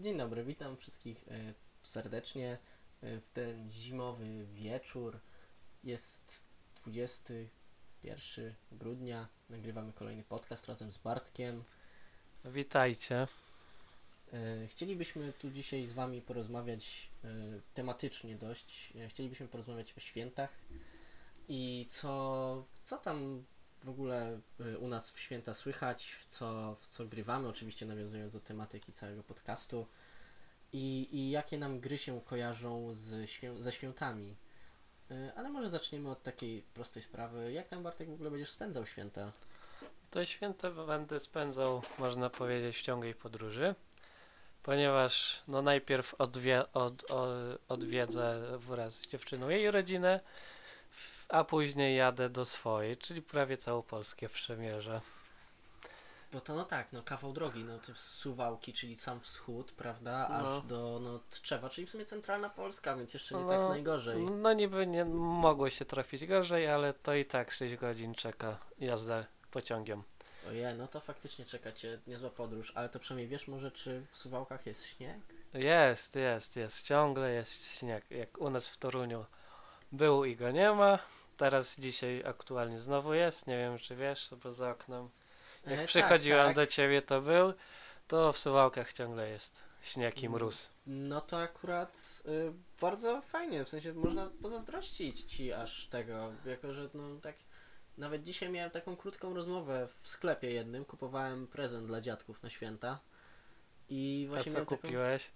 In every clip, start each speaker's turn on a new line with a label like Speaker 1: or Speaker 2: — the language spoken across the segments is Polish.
Speaker 1: Dzień dobry, witam wszystkich e, serdecznie e, w ten zimowy wieczór. Jest 21 grudnia. Nagrywamy kolejny podcast razem z Bartkiem.
Speaker 2: Witajcie.
Speaker 1: E, Chcielibyśmy tu dzisiaj z Wami porozmawiać tematycznie dość. Chcielibyśmy porozmawiać o świętach i co, co tam w ogóle e, u nas w święta słychać, w co, w co grywamy, oczywiście nawiązując do tematyki całego podcastu i, i jakie nam gry się kojarzą z świę, ze świętami. E, Ale może zaczniemy od takiej prostej sprawy. Jak tam Bartek w ogóle będziesz spędzał święta?
Speaker 2: To święta będę spędzał, można powiedzieć, w ciągłej podróży, ponieważ no najpierw odwie, od, o, odwiedzę wraz z dziewczyną jej rodzinę, a później jadę do swojej, czyli prawie całą Polskę przemierzę.
Speaker 1: Bo to no tak, no kawał drogi, no to Suwałki, czyli sam wschód, prawda, aż
Speaker 2: No.
Speaker 1: do no, Tczewa, czyli w sumie centralna Polska, więc jeszcze nie
Speaker 2: No,
Speaker 1: tak najgorzej.
Speaker 2: No niby nie mogło się trafić gorzej, ale to i tak 6 godzin czeka jazda pociągiem.
Speaker 1: Ojej, no to faktycznie czeka cię niezła podróż, ale to przynajmniej wiesz może, czy w Suwałkach jest śnieg?
Speaker 2: Jest, jest, jest. Ciągle jest śnieg. Jak u nas w Toruniu był i go nie ma. Teraz dzisiaj aktualnie znowu jest. Nie wiem, czy wiesz, bo za oknem. Jak
Speaker 1: E,
Speaker 2: przychodziłem
Speaker 1: tak,
Speaker 2: do
Speaker 1: tak.
Speaker 2: ciebie, to był. To w Suwałkach ciągle jest śnieg i
Speaker 1: Mm.
Speaker 2: mróz.
Speaker 1: No to akurat y, bardzo fajnie, w sensie można pozazdrościć ci aż tego, jako że no tak nawet dzisiaj miałem taką krótką rozmowę w sklepie jednym, kupowałem prezent dla dziadków na święta i
Speaker 2: A
Speaker 1: właśnie
Speaker 2: co
Speaker 1: miałem taką-
Speaker 2: kupiłeś? Czy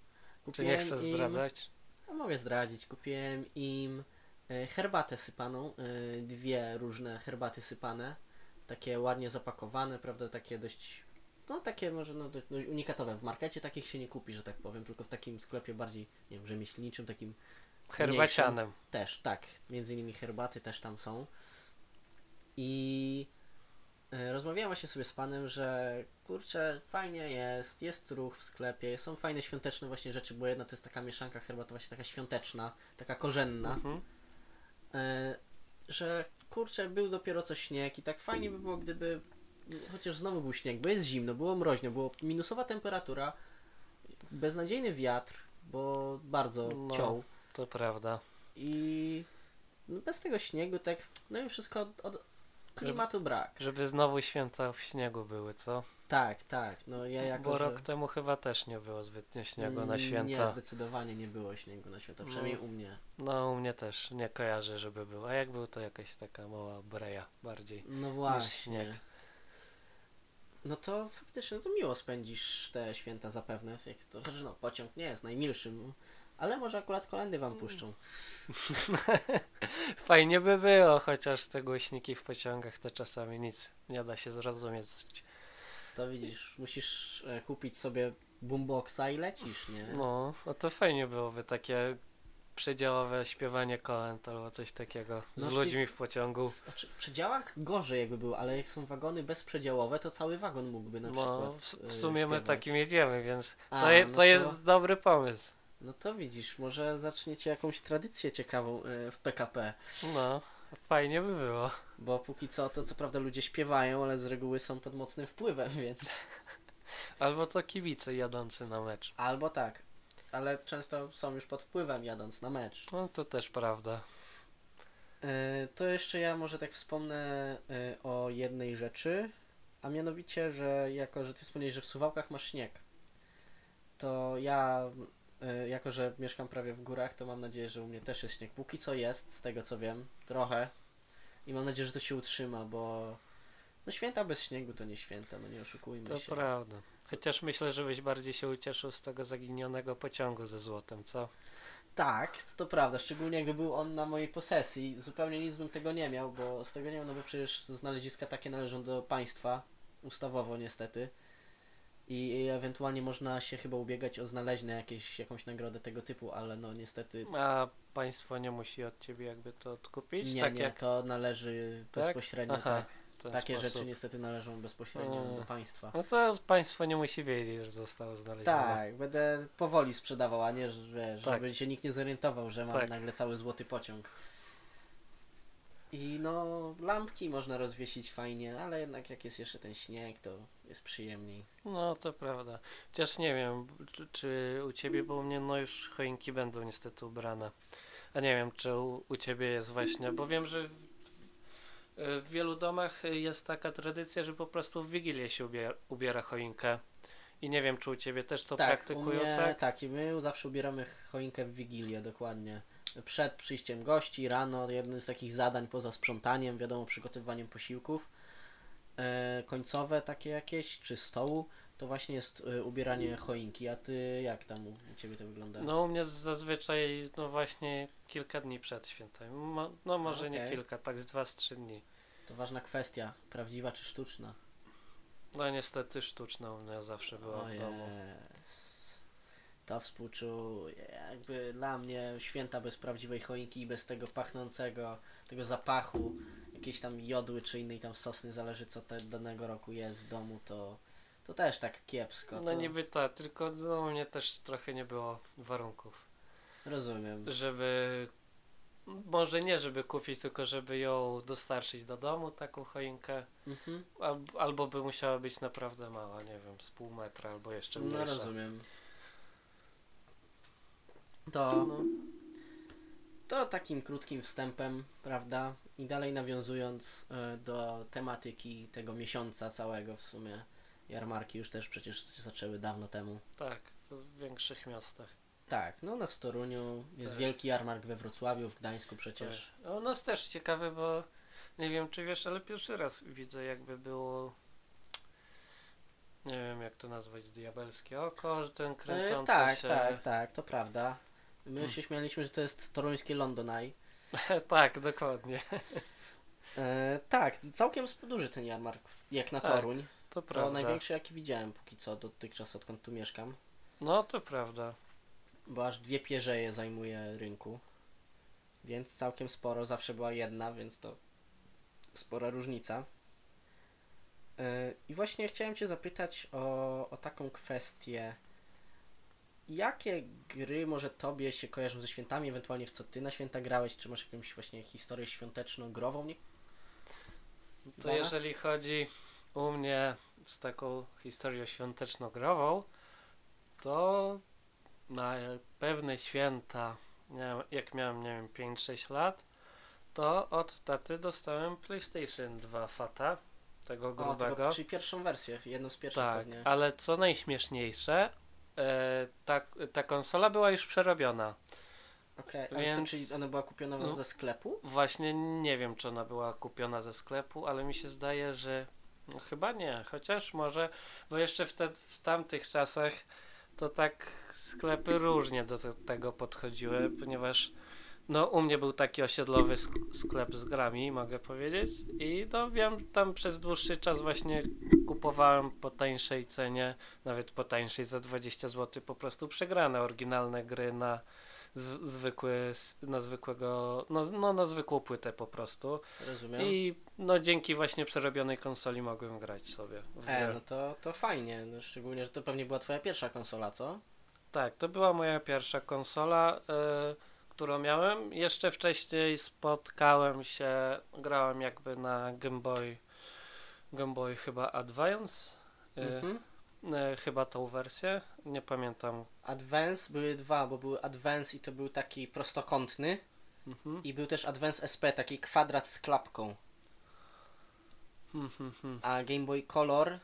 Speaker 1: kupiłem
Speaker 2: nie chcesz
Speaker 1: im-
Speaker 2: zdradzać?
Speaker 1: No, mogę zdradzić. Kupiłem im herbatę sypaną, e, dwie różne herbaty sypane, takie ładnie zapakowane, prawda, takie dość, no takie może no, dość, unikatowe. W markecie takich się nie kupi, że tak powiem, tylko w takim sklepie bardziej, nie wiem, rzemieślniczym, takim
Speaker 2: Herbacianem.
Speaker 1: też, tak. Między innymi herbaty też tam są. I e, rozmawiałem właśnie sobie z panem, że kurczę, fajnie jest, jest ruch w sklepie, są fajne świąteczne właśnie rzeczy, bo jedna to jest taka mieszanka herbata właśnie taka świąteczna, taka korzenna,
Speaker 2: Mhm.
Speaker 1: E, że kurczę, był dopiero co śnieg i tak fajnie by było, gdyby chociaż znowu był śnieg, bo jest zimno, było mroźno, było minusowa temperatura, beznadziejny wiatr, bo bardzo
Speaker 2: No.
Speaker 1: ciął.
Speaker 2: To prawda.
Speaker 1: I no bez tego śniegu, tak, no i wszystko od, od klimatu brak.
Speaker 2: Żeby znowu święta w śniegu były, co?
Speaker 1: Tak, tak, no ja jako,
Speaker 2: Bo
Speaker 1: że...
Speaker 2: rok temu chyba też nie było zbytnio śniegu na
Speaker 1: Mm, Nie,
Speaker 2: święta.
Speaker 1: zdecydowanie nie było śniegu na święta, przynajmniej
Speaker 2: No.
Speaker 1: u mnie.
Speaker 2: No, u mnie też nie kojarzę, żeby był. A jak był, to jakaś taka mała breja bardziej.
Speaker 1: No właśnie.
Speaker 2: śnieg.
Speaker 1: No to faktycznie, no to miło spędzisz te święta zapewne, jak to, że no pociąg nie jest najmilszym, ale może akurat kolendy wam puszczą.
Speaker 2: Fajnie by było, chociaż te głośniki w pociągach to czasami nic nie da się zrozumieć.
Speaker 1: To widzisz, musisz e, kupić sobie boomboxa i lecisz, nie?
Speaker 2: No, no to fajnie byłoby takie przedziałowe śpiewanie kolęd albo coś takiego z
Speaker 1: No, ty-
Speaker 2: ludźmi w pociągu.
Speaker 1: Znaczy, w przedziałach gorzej jakby było, ale jak są wagony bezprzedziałowe, to cały wagon mógłby na
Speaker 2: No,
Speaker 1: przykład
Speaker 2: w,
Speaker 1: e,
Speaker 2: w sumie my
Speaker 1: śpiewać.
Speaker 2: takim jedziemy, więc
Speaker 1: A,
Speaker 2: to, je,
Speaker 1: no
Speaker 2: to jest dobry pomysł.
Speaker 1: No to widzisz, może zaczniecie jakąś tradycję ciekawą e, w PKP.
Speaker 2: No, fajnie by było.
Speaker 1: Bo póki co, to co prawda ludzie śpiewają, ale z reguły są pod mocnym wpływem, więc.
Speaker 2: Albo to kibice jadący na mecz.
Speaker 1: Albo tak. Ale często są już pod wpływem jadąc na mecz.
Speaker 2: No to też prawda.
Speaker 1: E, To jeszcze ja może tak wspomnę e, o jednej rzeczy, a mianowicie, że jako, że ty wspomniałeś, że w Suwałkach masz śnieg, to ja, jako że mieszkam prawie w górach, to mam nadzieję, że u mnie też jest śnieg. Póki co jest, z tego co wiem, trochę. I mam nadzieję, że to się utrzyma, bo no święta bez śniegu to nie święta, no nie oszukujmy
Speaker 2: To
Speaker 1: się.
Speaker 2: prawda. Chociaż myślę, że byś bardziej się ucieszył z tego zaginionego pociągu ze złotem, co?
Speaker 1: Tak, to prawda, szczególnie jakby był on na mojej posesji. Zupełnie nic bym tego nie miał, bo z tego nie miał, no bo przecież znaleziska takie należą do państwa, ustawowo niestety. I ewentualnie można się chyba ubiegać o znaleźne jakieś, jakąś nagrodę tego typu, ale no niestety
Speaker 2: A państwo nie musi od ciebie jakby to odkupić?
Speaker 1: nie,
Speaker 2: tak
Speaker 1: nie,
Speaker 2: jak
Speaker 1: to należy
Speaker 2: Tak?
Speaker 1: bezpośrednio,
Speaker 2: Aha,
Speaker 1: tak. Takie
Speaker 2: sposób.
Speaker 1: rzeczy niestety należą bezpośrednio
Speaker 2: Mm.
Speaker 1: do państwa.
Speaker 2: No to państwo nie musi wiedzieć, że zostało znalezione.
Speaker 1: Tak, będę powoli sprzedawał, a nie, że,
Speaker 2: Tak.
Speaker 1: żeby się nikt nie zorientował, że mam
Speaker 2: Tak.
Speaker 1: nagle cały złoty pociąg. I no, lampki można rozwiesić fajnie, ale jednak jak jest jeszcze ten śnieg, to jest przyjemniej.
Speaker 2: No, to prawda. Chociaż nie wiem, czy, czy u ciebie, bo u mnie no już choinki będą niestety ubrane. A nie wiem, czy u, u ciebie jest właśnie, bo wiem, że w, wielu domach jest taka tradycja, że po prostu w Wigilię się ubiera, ubiera choinkę. I nie wiem, czy u ciebie też to
Speaker 1: tak,
Speaker 2: praktykują,
Speaker 1: mnie,
Speaker 2: tak?
Speaker 1: tak, i my zawsze ubieramy choinkę w Wigilię, dokładnie. Przed przyjściem gości, rano, jednym z takich zadań poza sprzątaniem, wiadomo, przygotowywaniem posiłków e, końcowe takie jakieś, czy stołu, to właśnie jest e, ubieranie choinki. A ty, jak tam u, ciebie to wygląda?
Speaker 2: No u mnie zazwyczaj, no właśnie kilka dni przed świętami. Mo, no może nie
Speaker 1: okej.
Speaker 2: kilka, tak z dwa, z trzy dni.
Speaker 1: To ważna kwestia, prawdziwa czy sztuczna?
Speaker 2: No niestety sztuczna u mnie zawsze była w domu.
Speaker 1: To współczuję. Jakby dla mnie święta bez prawdziwej choinki i bez tego pachnącego, tego zapachu, jakiejś tam jodły czy innej tam sosny, zależy co te danego roku jest w domu, to, to też tak kiepsko.
Speaker 2: No
Speaker 1: to
Speaker 2: niby tak, tylko no, u mnie też trochę nie było warunków,
Speaker 1: Rozumiem.
Speaker 2: żeby może nie żeby kupić, tylko żeby ją dostarczyć do domu, taką choinkę,
Speaker 1: Mhm.
Speaker 2: al, albo by musiała być naprawdę mała, nie wiem, z pół metra albo jeszcze
Speaker 1: No
Speaker 2: mniejsza.
Speaker 1: rozumiem. To,
Speaker 2: No,
Speaker 1: to takim krótkim wstępem, prawda? I dalej nawiązując e, do tematyki tego miesiąca całego w sumie. Jarmarki już też przecież zaczęły dawno temu.
Speaker 2: tak, w większych miastach.
Speaker 1: Tak, no u nas w Toruniu jest
Speaker 2: Tak.
Speaker 1: wielki jarmark we Wrocławiu, w Gdańsku przecież.
Speaker 2: Tak. U nas też ciekawe, bo nie wiem czy wiesz, ale pierwszy raz widzę jakby było nie wiem jak to nazwać, diabelskie oko, że ten
Speaker 1: E,
Speaker 2: kręcący
Speaker 1: tak,
Speaker 2: się...
Speaker 1: tak, tak, to prawda. My się śmialiśmy, że to jest toruńskie London Eye.
Speaker 2: tak, dokładnie.
Speaker 1: E, tak, całkiem duży ten jarmark, jak na
Speaker 2: Tak,
Speaker 1: Toruń.
Speaker 2: To
Speaker 1: To
Speaker 2: prawda.
Speaker 1: największy jaki widziałem póki co dotychczas odkąd tu mieszkam.
Speaker 2: No to prawda.
Speaker 1: Bo aż dwie pierzeje zajmuje rynku. Więc całkiem sporo, zawsze była jedna, więc to spora różnica. Yy, I właśnie chciałem Cię zapytać o, o taką kwestię. Jakie gry może Tobie się kojarzą ze świętami, ewentualnie w co Ty na święta grałeś? Czy masz jakąś właśnie historię świąteczną, grową? Nie?
Speaker 2: To jeżeli chodzi u mnie z taką historią świąteczno-grową, to na pewne święta, nie wiem, jak miałem, nie wiem, 5-6 lat, to od taty dostałem PlayStation 2 Fata, tego
Speaker 1: O,
Speaker 2: grubego.
Speaker 1: tego, czyli pierwszą wersję, jedną z pierwszych
Speaker 2: tak,
Speaker 1: pewnie.
Speaker 2: ale co najśmieszniejsze, ta, ta konsola była już przerobiona.
Speaker 1: Okej, ale
Speaker 2: więc-
Speaker 1: to czyli ona była kupiona
Speaker 2: no.
Speaker 1: ze sklepu?
Speaker 2: Właśnie nie wiem, czy ona była kupiona ze sklepu, ale mi się zdaje, że no, chyba nie. Chociaż może, bo jeszcze wtedy, w tamtych czasach to tak sklepy różnie do te, tego podchodziły, ponieważ no u mnie był taki osiedlowy sk- sklep z grami, mogę powiedzieć. I no wiem, tam przez dłuższy czas właśnie kupowałem po tańszej cenie, nawet po tańszej za 20 zł po prostu przegrane oryginalne gry na zwykły, na zwykłego, no, no na zwykłą płytę po prostu.
Speaker 1: Rozumiem.
Speaker 2: I no dzięki właśnie przerobionej konsoli mogłem grać sobie
Speaker 1: E, no to, to fajnie, no, szczególnie, że to pewnie była twoja pierwsza konsola, co?
Speaker 2: Tak, to była moja pierwsza konsola, y, którą miałem. Jeszcze wcześniej spotkałem się, grałem jakby na Game Boy, Game Boy chyba Advance, y,
Speaker 1: Mhm.
Speaker 2: y, chyba tą wersję, nie pamiętam.
Speaker 1: Advance były dwa, bo był Advance i to był taki prostokątny
Speaker 2: Mhm.
Speaker 1: i był też Advance SP, taki kwadrat z klapką,
Speaker 2: hmm.
Speaker 1: a Game Boy Color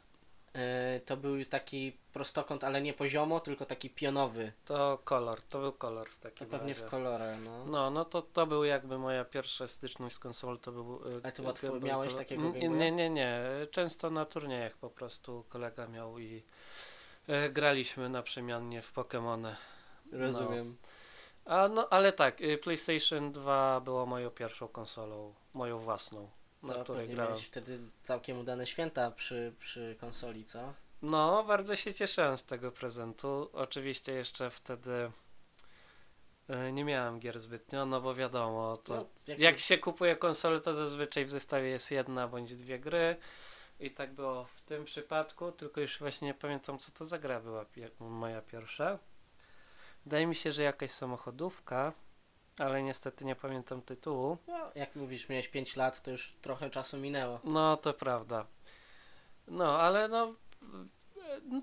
Speaker 1: to był taki prostokąt, ale nie poziomo, tylko taki pionowy.
Speaker 2: To kolor, to był kolor w
Speaker 1: To
Speaker 2: takim
Speaker 1: pewnie
Speaker 2: razie.
Speaker 1: w kolorze, no.
Speaker 2: No, no to, to był jakby moja pierwsza styczność z konsolą, to był... y,
Speaker 1: Ale to twój-
Speaker 2: Boy
Speaker 1: miałeś takiego Game Boya?
Speaker 2: Nie, nie, nie, często na turniejach po prostu kolega miał i e, graliśmy naprzemiennie w Pokémony.
Speaker 1: Rozumiem.
Speaker 2: A no, ale tak, y, PlayStation 2 było moją pierwszą konsolą, moją własną, na
Speaker 1: To
Speaker 2: której grałem.
Speaker 1: miałeś wtedy całkiem udane święta przy, przy konsoli, co?
Speaker 2: No, bardzo się cieszyłem z tego prezentu. Oczywiście jeszcze wtedy e, nie miałem gier zbytnio, no bo wiadomo, to
Speaker 1: No, jak
Speaker 2: jak
Speaker 1: się-
Speaker 2: się kupuje konsolę, to zazwyczaj w zestawie jest jedna bądź dwie gry. I tak było w tym przypadku, tylko już właśnie nie pamiętam, co to za gra była pie- moja pierwsza. Wydaje mi się, że jakaś samochodówka. Ale niestety nie pamiętam tytułu.
Speaker 1: No, jak mówisz, miałeś 5 lat, to już trochę czasu minęło.
Speaker 2: No, to prawda. No, ale no. e,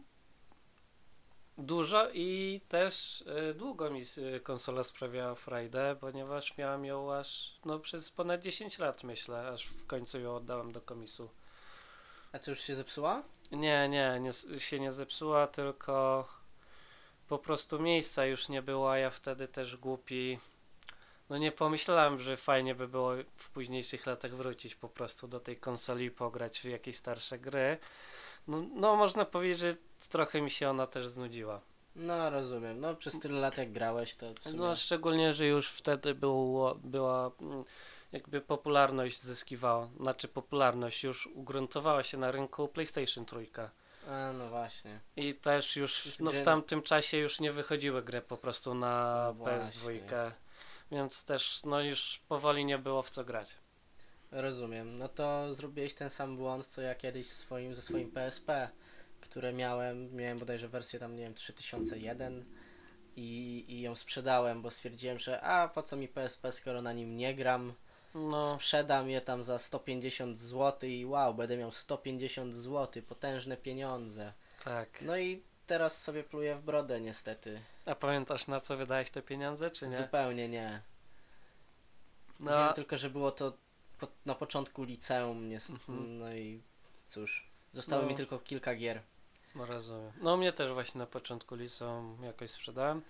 Speaker 2: Dużo i też e, długo mi e, konsola sprawiała frajdę, ponieważ miałem ją aż no, przez ponad 10 lat, myślę, aż w końcu ją oddałem do komisu.
Speaker 1: A co już się zepsuła?
Speaker 2: Nie, nie, nie się nie zepsuła, tylko po prostu miejsca już nie było, a ja wtedy też głupi. No nie pomyślałem, że fajnie by było w późniejszych latach wrócić po prostu do tej konsoli i pograć w jakieś starsze gry. No, no można powiedzieć, że trochę mi się ona też znudziła.
Speaker 1: No rozumiem. No przez tyle lat jak grałeś, to sumie...
Speaker 2: No szczególnie, że już wtedy było, była mm, jakby popularność zyskiwała, znaczy popularność już ugruntowała się na rynku PlayStation 3.
Speaker 1: A no właśnie.
Speaker 2: I też już no, w tamtym czasie już nie wychodziły gry po prostu na
Speaker 1: No właśnie.
Speaker 2: PS2, więc też no już powoli nie było w co grać.
Speaker 1: Rozumiem. No to zrobiłeś ten sam błąd, co ja kiedyś swoim, ze swoim PSP, które miałem. Miałem bodajże wersję tam, nie wiem, 3001 i, i ją sprzedałem, bo stwierdziłem, że a po co mi PSP, skoro na nim nie gram.
Speaker 2: No,
Speaker 1: Sprzedam je tam za 150 zł i wow, będę miał 150 zł, potężne pieniądze.
Speaker 2: tak.
Speaker 1: No i teraz sobie pluję w brodę niestety.
Speaker 2: A pamiętasz na co wydałeś te pieniądze, czy nie?
Speaker 1: Zupełnie nie.
Speaker 2: No,
Speaker 1: Wiem tylko, że było to po, na początku liceum, niest-
Speaker 2: Mhm.
Speaker 1: no i cóż, zostało
Speaker 2: No.
Speaker 1: mi tylko kilka gier.
Speaker 2: no rozumiem. No mnie też właśnie na początku liceum jakoś sprzedałem.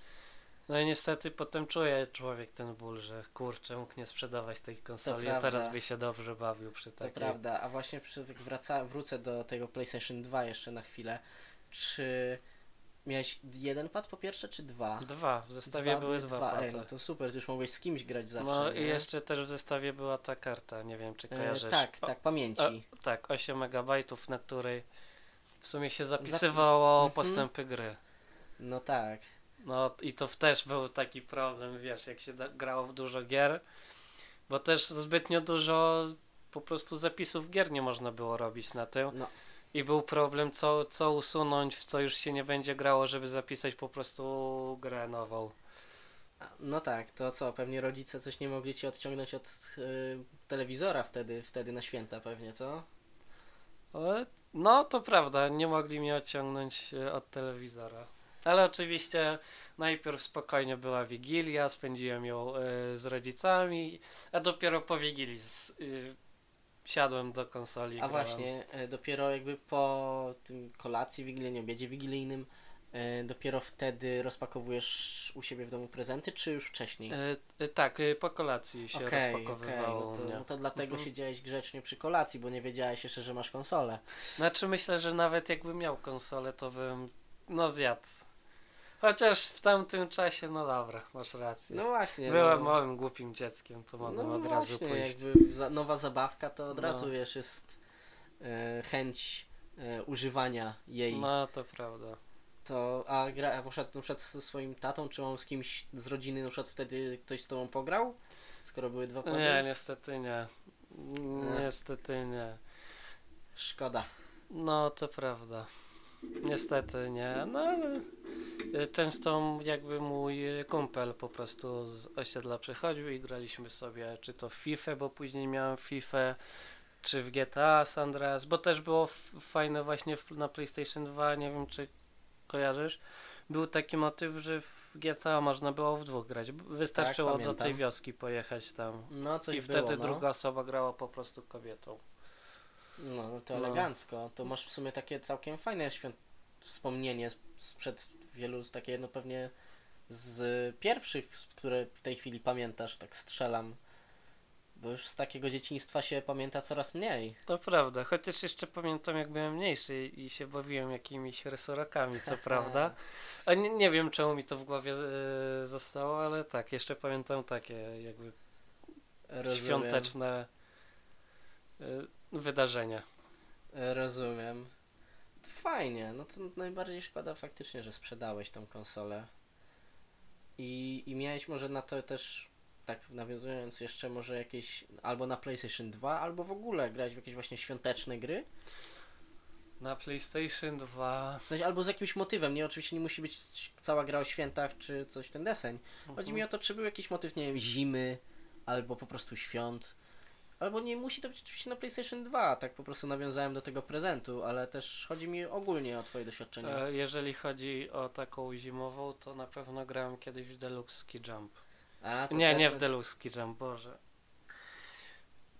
Speaker 2: No i niestety potem czuje człowiek ten ból, że kurczę, mógł nie sprzedawać tej konsoli, a
Speaker 1: prawda.
Speaker 2: teraz by się dobrze bawił przy
Speaker 1: To
Speaker 2: takiej.
Speaker 1: prawda, a właśnie przy, wraca, wrócę do tego PlayStation 2 jeszcze na chwilę. Czy miałeś jeden pad po pierwsze, czy dwa?
Speaker 2: Dwa, w zestawie
Speaker 1: Dwa
Speaker 2: były dwa,
Speaker 1: Ej,
Speaker 2: pady.
Speaker 1: no to super, to już mogłeś z kimś grać zawsze,
Speaker 2: No
Speaker 1: nie?
Speaker 2: i jeszcze też w zestawie była ta karta, nie wiem czy
Speaker 1: E,
Speaker 2: kojarzysz.
Speaker 1: tak,
Speaker 2: O,
Speaker 1: tak, pamięci.
Speaker 2: A, tak, 8 megabajtów, na której w sumie się zapisywało
Speaker 1: Mhm.
Speaker 2: postępy gry.
Speaker 1: No tak.
Speaker 2: No i to też był taki problem, wiesz, jak się grało w dużo gier, bo też zbytnio dużo po prostu zapisów gier nie można było robić na tym.
Speaker 1: No.
Speaker 2: I był problem, co, co usunąć, w co już się nie będzie grało, żeby zapisać po prostu grę nową.
Speaker 1: No tak, to co, pewnie rodzice coś nie mogli ci odciągnąć od y, telewizora wtedy, wtedy na święta pewnie, co?
Speaker 2: No to prawda, nie mogli mnie odciągnąć e, od telewizora. Ale oczywiście najpierw spokojnie była Wigilia, spędziłem ją e, z rodzicami, a dopiero po Wigilii z, y, siadłem do konsoli.
Speaker 1: A
Speaker 2: grałem.
Speaker 1: właśnie, e, dopiero jakby po tym kolacji wigilijnej, obiedzie wigilijnym, e, dopiero wtedy rozpakowujesz u siebie w domu prezenty, czy już wcześniej?
Speaker 2: E, e, tak, po kolacji się
Speaker 1: Okej,
Speaker 2: rozpakowywało u
Speaker 1: no, to, no to dlatego
Speaker 2: Mhm.
Speaker 1: siedziałeś grzecznie przy kolacji, bo nie wiedziałeś jeszcze, że masz konsolę.
Speaker 2: Znaczy myślę, że nawet jakbym miał konsolę, to bym no zjadł. Chociaż w tamtym czasie, no dobra, masz rację.
Speaker 1: No właśnie.
Speaker 2: Byłem
Speaker 1: no,
Speaker 2: małym, głupim dzieckiem, to mogłem
Speaker 1: no
Speaker 2: od razu
Speaker 1: właśnie,
Speaker 2: pójść.
Speaker 1: jakby za, nowa zabawka, to od
Speaker 2: No.
Speaker 1: razu wiesz, jest e, chęć e, używania jej.
Speaker 2: No to prawda.
Speaker 1: To, a gra, a poszedł na przykład ze swoim tatą, czy on z kimś z rodziny, na przykład wtedy ktoś z tobą pograł? Skoro były dwa pady?
Speaker 2: Nie, niestety nie.
Speaker 1: Ech.
Speaker 2: Niestety nie.
Speaker 1: Szkoda.
Speaker 2: No to prawda. Niestety nie. No ale często jakby mój kumpel po prostu z osiedla przychodził i graliśmy sobie czy to w FIFA, bo później miałem FIFA, czy w GTA San Andreas, bo też było fajne właśnie na PlayStation 2, nie wiem czy kojarzysz. Był taki motyw, że w GTA można było w dwóch grać. Wystarczyło do
Speaker 1: pamiętam.
Speaker 2: tej wioski pojechać tam.
Speaker 1: No
Speaker 2: I
Speaker 1: było,
Speaker 2: wtedy
Speaker 1: no.
Speaker 2: druga osoba grała po prostu kobietą.
Speaker 1: No, no to
Speaker 2: No.
Speaker 1: elegancko. To masz w sumie takie całkiem fajne świąt... wspomnienie sprzed wielu, takie no pewnie z pierwszych, które w tej chwili pamiętasz, tak strzelam. Bo już z takiego dzieciństwa się pamięta coraz mniej.
Speaker 2: To prawda, chociaż jeszcze pamiętam jak byłem mniejszy i się bawiłem jakimiś rysorakami, co prawda. A nie, nie wiem czemu mi to w głowie e, zostało, ale tak, jeszcze pamiętam takie jakby
Speaker 1: Rozumiem.
Speaker 2: świąteczne e, wydarzenia.
Speaker 1: Rozumiem. To fajnie, no to najbardziej szkoda faktycznie, że sprzedałeś tą konsolę. I, I miałeś może na to też, tak nawiązując jeszcze może jakieś, albo na PlayStation 2, albo w ogóle grać w jakieś właśnie świąteczne gry?
Speaker 2: Na PlayStation 2.
Speaker 1: W sensie albo z jakimś motywem, nie? Oczywiście nie musi być cała gra o świętach czy coś w ten deseń. Chodzi mi o to, czy był jakiś motyw, nie wiem, zimy, albo po prostu świąt. Albo nie musi to być oczywiście na PlayStation 2, tak po prostu nawiązałem do tego prezentu, ale też chodzi mi ogólnie o twoje doświadczenie.
Speaker 2: E, Jeżeli chodzi o taką zimową, to na pewno grałem kiedyś w Deluxe Ski Jump.
Speaker 1: A,
Speaker 2: Nie,
Speaker 1: też
Speaker 2: nie w Deluxe Ski Jump, Boże.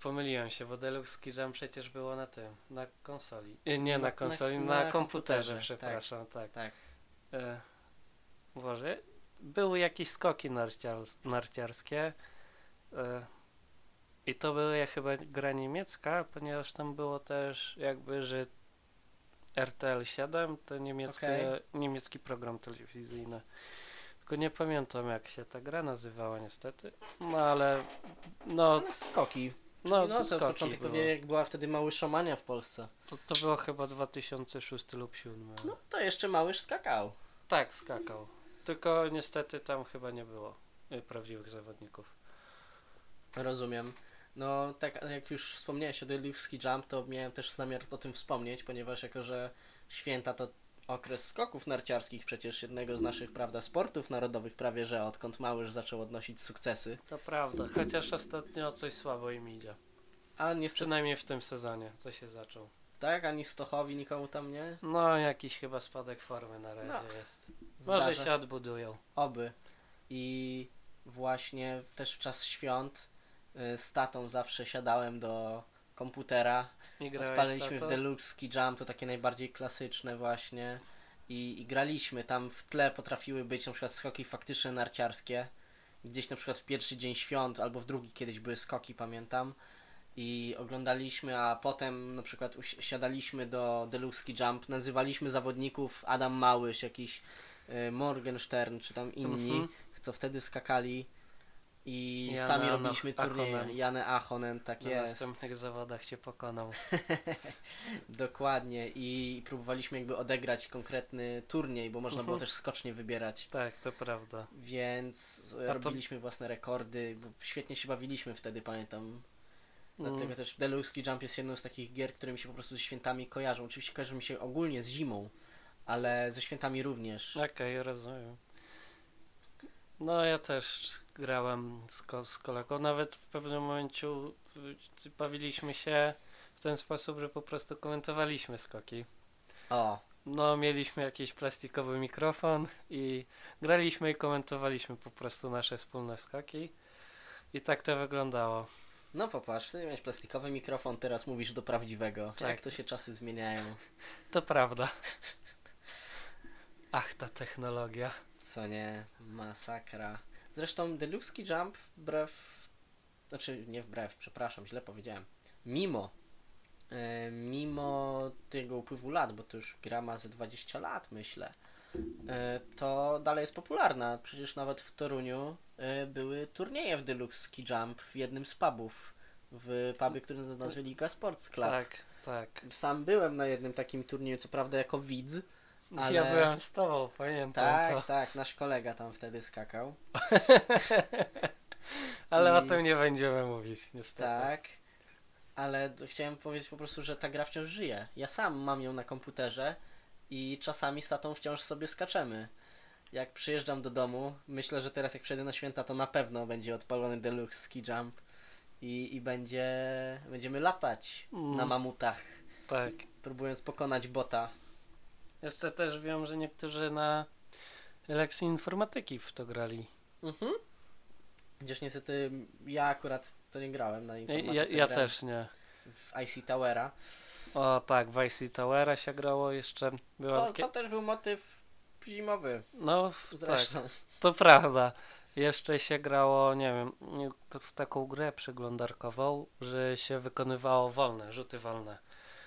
Speaker 2: Pomyliłem się, bo Deluxe Ski Jump przecież było na tym, na konsoli. E, Nie
Speaker 1: Na-
Speaker 2: na konsoli,
Speaker 1: na
Speaker 2: na, komputerze,
Speaker 1: komputerze,
Speaker 2: przepraszam, tak.
Speaker 1: Tak.
Speaker 2: E, Boże, były jakieś skoki narciars narciarskie. E, I to były chyba gra niemiecka, ponieważ tam było też jakby, że RTL 7 to niemieckie, niemiecki program telewizyjny. Tylko nie pamiętam jak się ta gra nazywała niestety. No ale no,
Speaker 1: No, skoki.
Speaker 2: no,
Speaker 1: No, to
Speaker 2: skoki
Speaker 1: początek
Speaker 2: było.
Speaker 1: pewnie jak była wtedy mały szamania w Polsce.
Speaker 2: To, to było chyba 2006 lub 2007.
Speaker 1: No to jeszcze małyż skakał.
Speaker 2: Tak, skakał. Tylko niestety tam chyba nie było y, prawdziwych zawodników.
Speaker 1: Rozumiem. No tak jak już wspomniałeś o Deluxe Jump, to miałem też zamiar o tym wspomnieć, ponieważ jako, że święta to okres skoków narciarskich, przecież jednego z naszych, prawda, sportów narodowych prawie, że odkąd Małyż zaczął odnosić sukcesy.
Speaker 2: To prawda, chociaż ostatnio coś słabo im idzie.
Speaker 1: A niestety,
Speaker 2: Przynajmniej w tym sezonie, co się zaczął.
Speaker 1: tak, ani Stochowi nikomu tam nie?
Speaker 2: No, jakiś chyba spadek formy na razie
Speaker 1: No,
Speaker 2: jest. Może
Speaker 1: Zdarza
Speaker 2: się odbudują.
Speaker 1: Oby. I właśnie też w czas świąt z tatą zawsze siadałem do komputera Odpaliliśmy w? Deluxe Jump, to takie najbardziej klasyczne właśnie. I, I graliśmy, tam w tle potrafiły być na przykład skoki faktycznie narciarskie. Gdzieś na przykład w pierwszy dzień świąt, albo w drugi kiedyś były skoki, pamiętam. I oglądaliśmy, a potem na przykład siadaliśmy do Deluxe Jump, nazywaliśmy zawodników Adam Małysz, jakiś y, Morgenstern, czy tam inni,
Speaker 2: Mhm.
Speaker 1: co wtedy skakali. I
Speaker 2: Jana
Speaker 1: sami
Speaker 2: Anoch-
Speaker 1: robiliśmy turnieje.
Speaker 2: Ahonen.
Speaker 1: Janę Achonen, tak
Speaker 2: Na
Speaker 1: jest.
Speaker 2: następnych zawodach cię pokonał.
Speaker 1: Dokładnie i próbowaliśmy jakby odegrać konkretny turniej, bo można było
Speaker 2: Mhm.
Speaker 1: też skocznie wybierać.
Speaker 2: Tak, to prawda.
Speaker 1: Więc
Speaker 2: to-
Speaker 1: robiliśmy własne rekordy, bo świetnie się bawiliśmy wtedy, pamiętam. Dlatego
Speaker 2: Mm,
Speaker 1: też Deluxe Jump jest jedną z takich gier, które mi się po prostu ze świętami kojarzą. Oczywiście kojarzą mi się ogólnie z zimą, ale ze świętami również.
Speaker 2: Okej, rozumiem. No ja też grałem z, ko- z kolegą, nawet w pewnym momencie y, bawiliśmy się w ten sposób, że po prostu komentowaliśmy skoki.
Speaker 1: O,
Speaker 2: No, mieliśmy jakiś plastikowy mikrofon i graliśmy i komentowaliśmy po prostu nasze wspólne skoki. I tak to wyglądało.
Speaker 1: no popatrz, ty miałeś plastikowy mikrofon, teraz mówisz do prawdziwego.
Speaker 2: Tak.
Speaker 1: Jak to się czasy zmieniają.
Speaker 2: To prawda. Ach, ta technologia.
Speaker 1: Co nie, masakra. Zresztą Deluxe Jump wbrew, znaczy nie wbrew, przepraszam, źle powiedziałem. Mimo, e, mimo tego upływu lat, bo to już gra ma ze 20 lat myślę, e, to dalej jest popularna. Przecież nawet w Toruniu e, były turnieje w Deluxe Ski Jump w jednym z pubów. W pubie, który nazywa Liga Sports Club.
Speaker 2: Tak, tak.
Speaker 1: Sam byłem na jednym takim turnieju, co prawda jako widz. Ale-
Speaker 2: Ja byłem z tobą, pamiętam
Speaker 1: Tak,
Speaker 2: to.
Speaker 1: tak, nasz kolega tam wtedy skakał.
Speaker 2: Ale o
Speaker 1: I-
Speaker 2: tym nie będziemy mówić, niestety.
Speaker 1: Tak. Ale chciałem powiedzieć po prostu, że ta gra wciąż żyje. Ja sam mam ją na komputerze i czasami z tatą wciąż sobie skaczemy. Jak przyjeżdżam do domu, myślę, że teraz jak przejdę na święta, to na pewno będzie odpalony Deluxe Ski Jump i, i będzie, będziemy latać
Speaker 2: Mm.
Speaker 1: na mamutach,
Speaker 2: tak.
Speaker 1: próbując pokonać bota.
Speaker 2: Jeszcze też wiem, że niektórzy na lekcji informatyki w to grali.
Speaker 1: Mhm. Chociaż niestety ja akurat to nie grałem na informatyce.
Speaker 2: ja, ja też nie.
Speaker 1: W IC Towera.
Speaker 2: O tak, w Vice Towera się grało jeszcze. Była
Speaker 1: To, to też był motyw zimowy.
Speaker 2: No, w- tak,
Speaker 1: Zresztą.
Speaker 2: to prawda. Jeszcze się grało, nie wiem, w taką grę przeglądarkową, że się wykonywało wolne, rzuty wolne.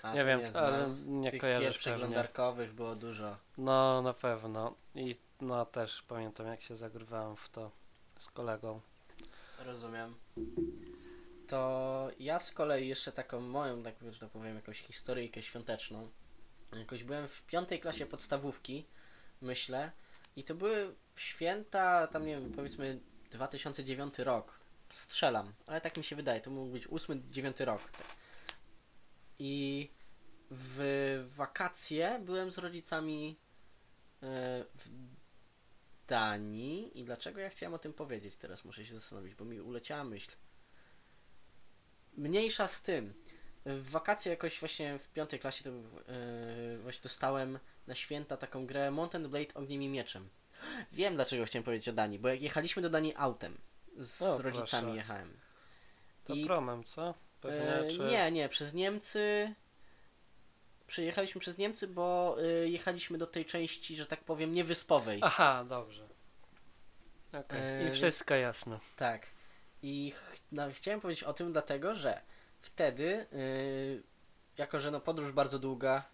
Speaker 1: A,
Speaker 2: nie wiem,
Speaker 1: nie
Speaker 2: ale nie
Speaker 1: Tych
Speaker 2: kojarzysz
Speaker 1: gier
Speaker 2: pewnie.
Speaker 1: przeglądarkowych było dużo.
Speaker 2: No, na pewno. I no też pamiętam, jak się zagrywałem w to z kolegą.
Speaker 1: Rozumiem. To ja z kolei jeszcze taką moją, tak że to powiem, jakąś historyjkę świąteczną. Jakoś byłem w piątej klasie podstawówki, myślę, i to były święta, tam nie wiem, powiedzmy 2009 rok. Strzelam, ale tak mi się wydaje, to mógł być 8-9 rok. I w wakacje byłem z rodzicami e, w Danii i dlaczego ja chciałem o tym powiedzieć teraz muszę się zastanowić, bo mi uleciała myśl. Mniejsza z tym. W wakacje jakoś właśnie w piątej klasie to e, właśnie dostałem na święta taką grę Mountain Blade Ogniem i Mieczem. Wiem dlaczego chciałem powiedzieć o Danii, bo jak jechaliśmy do Danii autem, z
Speaker 2: O,
Speaker 1: rodzicami
Speaker 2: proszę.
Speaker 1: jechałem.
Speaker 2: To
Speaker 1: I-
Speaker 2: promem, co? Pewnie,
Speaker 1: E,
Speaker 2: czy...
Speaker 1: Nie, nie, przez Niemcy. Przyjechaliśmy przez Niemcy, bo y, jechaliśmy do tej części, że tak powiem, niewyspowej.
Speaker 2: Aha, dobrze. Okej,
Speaker 1: E,
Speaker 2: i wszystko jasne.
Speaker 1: Tak. I ch no, chciałem powiedzieć o tym, dlatego że wtedy, y, jako że no podróż bardzo długa,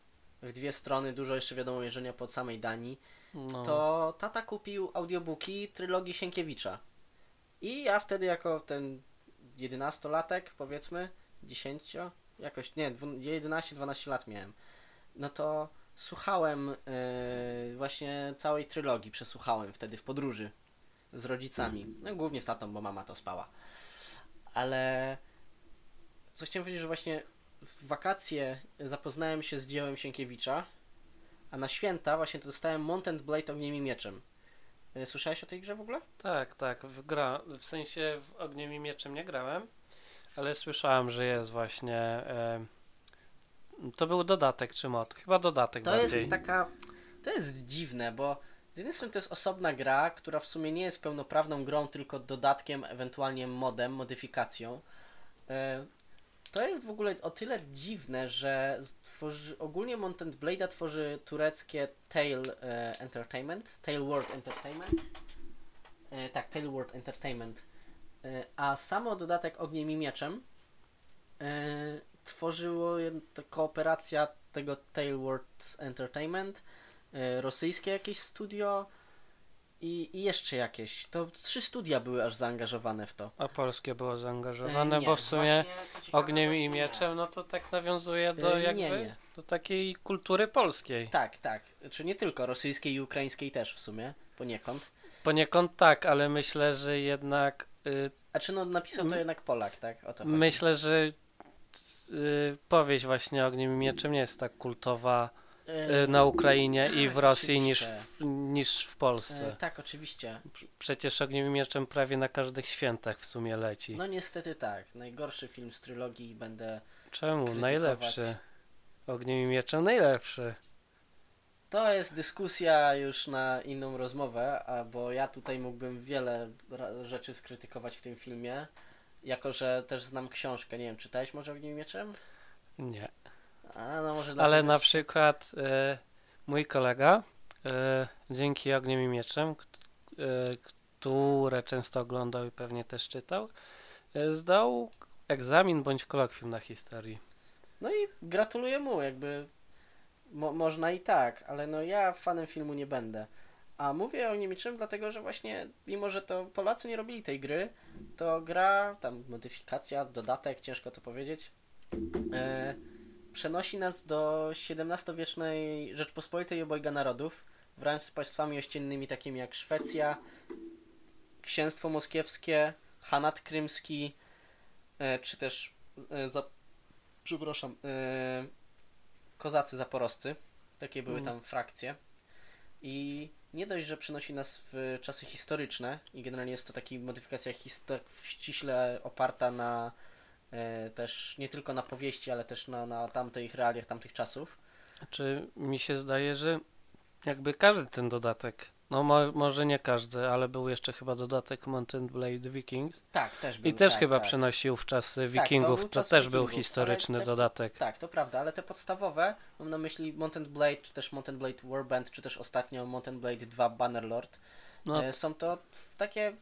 Speaker 1: w dwie strony, dużo jeszcze wiadomo jeżdżenia po samej Danii,
Speaker 2: No.
Speaker 1: to tata kupił audiobooki trylogii Sienkiewicza. I ja wtedy jako ten 11-latek, powiedzmy, 10, jakoś, nie, dwu- 11-12 lat miałem, no to słuchałem yy, właśnie całej trylogii, przesłuchałem wtedy w podróży z rodzicami. No głównie z tatą, bo mama to spała. Ale co chciałem powiedzieć, że właśnie w wakacje zapoznałem się z dziełem Sienkiewicza, a na święta właśnie dostałem Mountain Blade Ogniem i Mieczem. E, Słyszałeś o tej grze w ogóle?
Speaker 2: Tak, tak, w, gra, w sensie w Ogniem i Mieczem nie grałem, ale słyszałem, że jest właśnie... E, to był dodatek czy mod? Chyba dodatek
Speaker 1: To
Speaker 2: bardziej.
Speaker 1: jest taka. To jest dziwne, bo z jednej strony to jest osobna gra, która w sumie nie jest pełnoprawną grą, tylko dodatkiem, ewentualnie modem, modyfikacją. To jest w ogóle o tyle dziwne, że tworzy, ogólnie Mountain Blade'a tworzy tureckie Tail e, Entertainment, Tail World Entertainment. E, tak, Tail World Entertainment. E, a samo dodatek Ogniem i Mieczem e, tworzyło to kooperacja tego Tailwords Entertainment, e, rosyjskie jakieś studio i, i jeszcze jakieś. To trzy studia były aż zaangażowane w to.
Speaker 2: A polskie było
Speaker 1: E,
Speaker 2: zaangażowane,
Speaker 1: nie,
Speaker 2: bo w sumie
Speaker 1: ciekawe,
Speaker 2: Ogniem i
Speaker 1: właśnie nie.
Speaker 2: Mieczem, no to tak nawiązuje do
Speaker 1: E,
Speaker 2: jakby...
Speaker 1: Nie, nie.
Speaker 2: do takiej kultury polskiej.
Speaker 1: Tak, tak. Czy nie tylko rosyjskiej i ukraińskiej też w sumie, poniekąd.
Speaker 2: Poniekąd tak, ale myślę, że jednak y,
Speaker 1: A czy no napisał to jednak Polak, tak? O to chodzi.
Speaker 2: myślę, że y, powieść właśnie Ogniem i Mieczem nie jest tak kultowa
Speaker 1: E,
Speaker 2: na Ukrainie i w
Speaker 1: tak,
Speaker 2: Rosji niż w, niż w Polsce.
Speaker 1: tak, oczywiście.
Speaker 2: Przecież Ogniem i Mieczem prawie na każdych świętach w sumie leci.
Speaker 1: No niestety tak. Najgorszy film z trylogii będę
Speaker 2: Czemu?
Speaker 1: krytykować.
Speaker 2: Najlepszy. Ogniem i Mieczem najlepszy.
Speaker 1: To jest dyskusja już na inną rozmowę, a bo ja tutaj mógłbym wiele rzeczy skrytykować w tym filmie, jako że też znam książkę. Nie wiem, czytałeś może Ogniem i Mieczem?
Speaker 2: Nie.
Speaker 1: A, no może
Speaker 2: Ale na przykład e, mój kolega e, dzięki Ogniem i Mieczem, e, które często oglądał i pewnie też czytał, zdał egzamin bądź kolokwium na historii.
Speaker 1: No i gratuluję mu, jakby mo- można i tak, ale no ja fanem filmu nie będę. A mówię o Mieczem dlatego, że właśnie mimo, że to Polacy nie robili tej gry, to gra, tam modyfikacja, dodatek, ciężko to powiedzieć, e, przenosi nas do XVII-wiecznej Rzeczpospolitej obojga narodów wraz z państwami ościennymi takimi jak Szwecja, Księstwo Moskiewskie, Hanat Krymski, e, czy też e, za, przepraszam, e, kozacy zaporoscy. Takie były
Speaker 2: Mm.
Speaker 1: tam frakcje. I nie dość, że przenosi nas w czasy historyczne i generalnie jest to taka modyfikacja histo- ściśle oparta na też nie tylko na powieści, ale też na, na tamtych realiach tamtych czasów.
Speaker 2: Znaczy, mi się zdaje, że jakby każdy ten dodatek, no mo, może nie każdy, ale był jeszcze chyba dodatek Mountain Blade Vikings
Speaker 1: Tak, też był.
Speaker 2: i też
Speaker 1: tak,
Speaker 2: chyba
Speaker 1: tak.
Speaker 2: przenosił w czasy
Speaker 1: to
Speaker 2: Wikingów,
Speaker 1: był
Speaker 2: to,
Speaker 1: czas
Speaker 2: też był historyczny
Speaker 1: te-
Speaker 2: dodatek.
Speaker 1: Tak, to prawda, ale te podstawowe, mam na myśli Mountain Blade, czy też Mountain Blade Warband, czy też ostatnio Mountain Blade 2 Bannerlord,
Speaker 2: No,
Speaker 1: E, Są to takie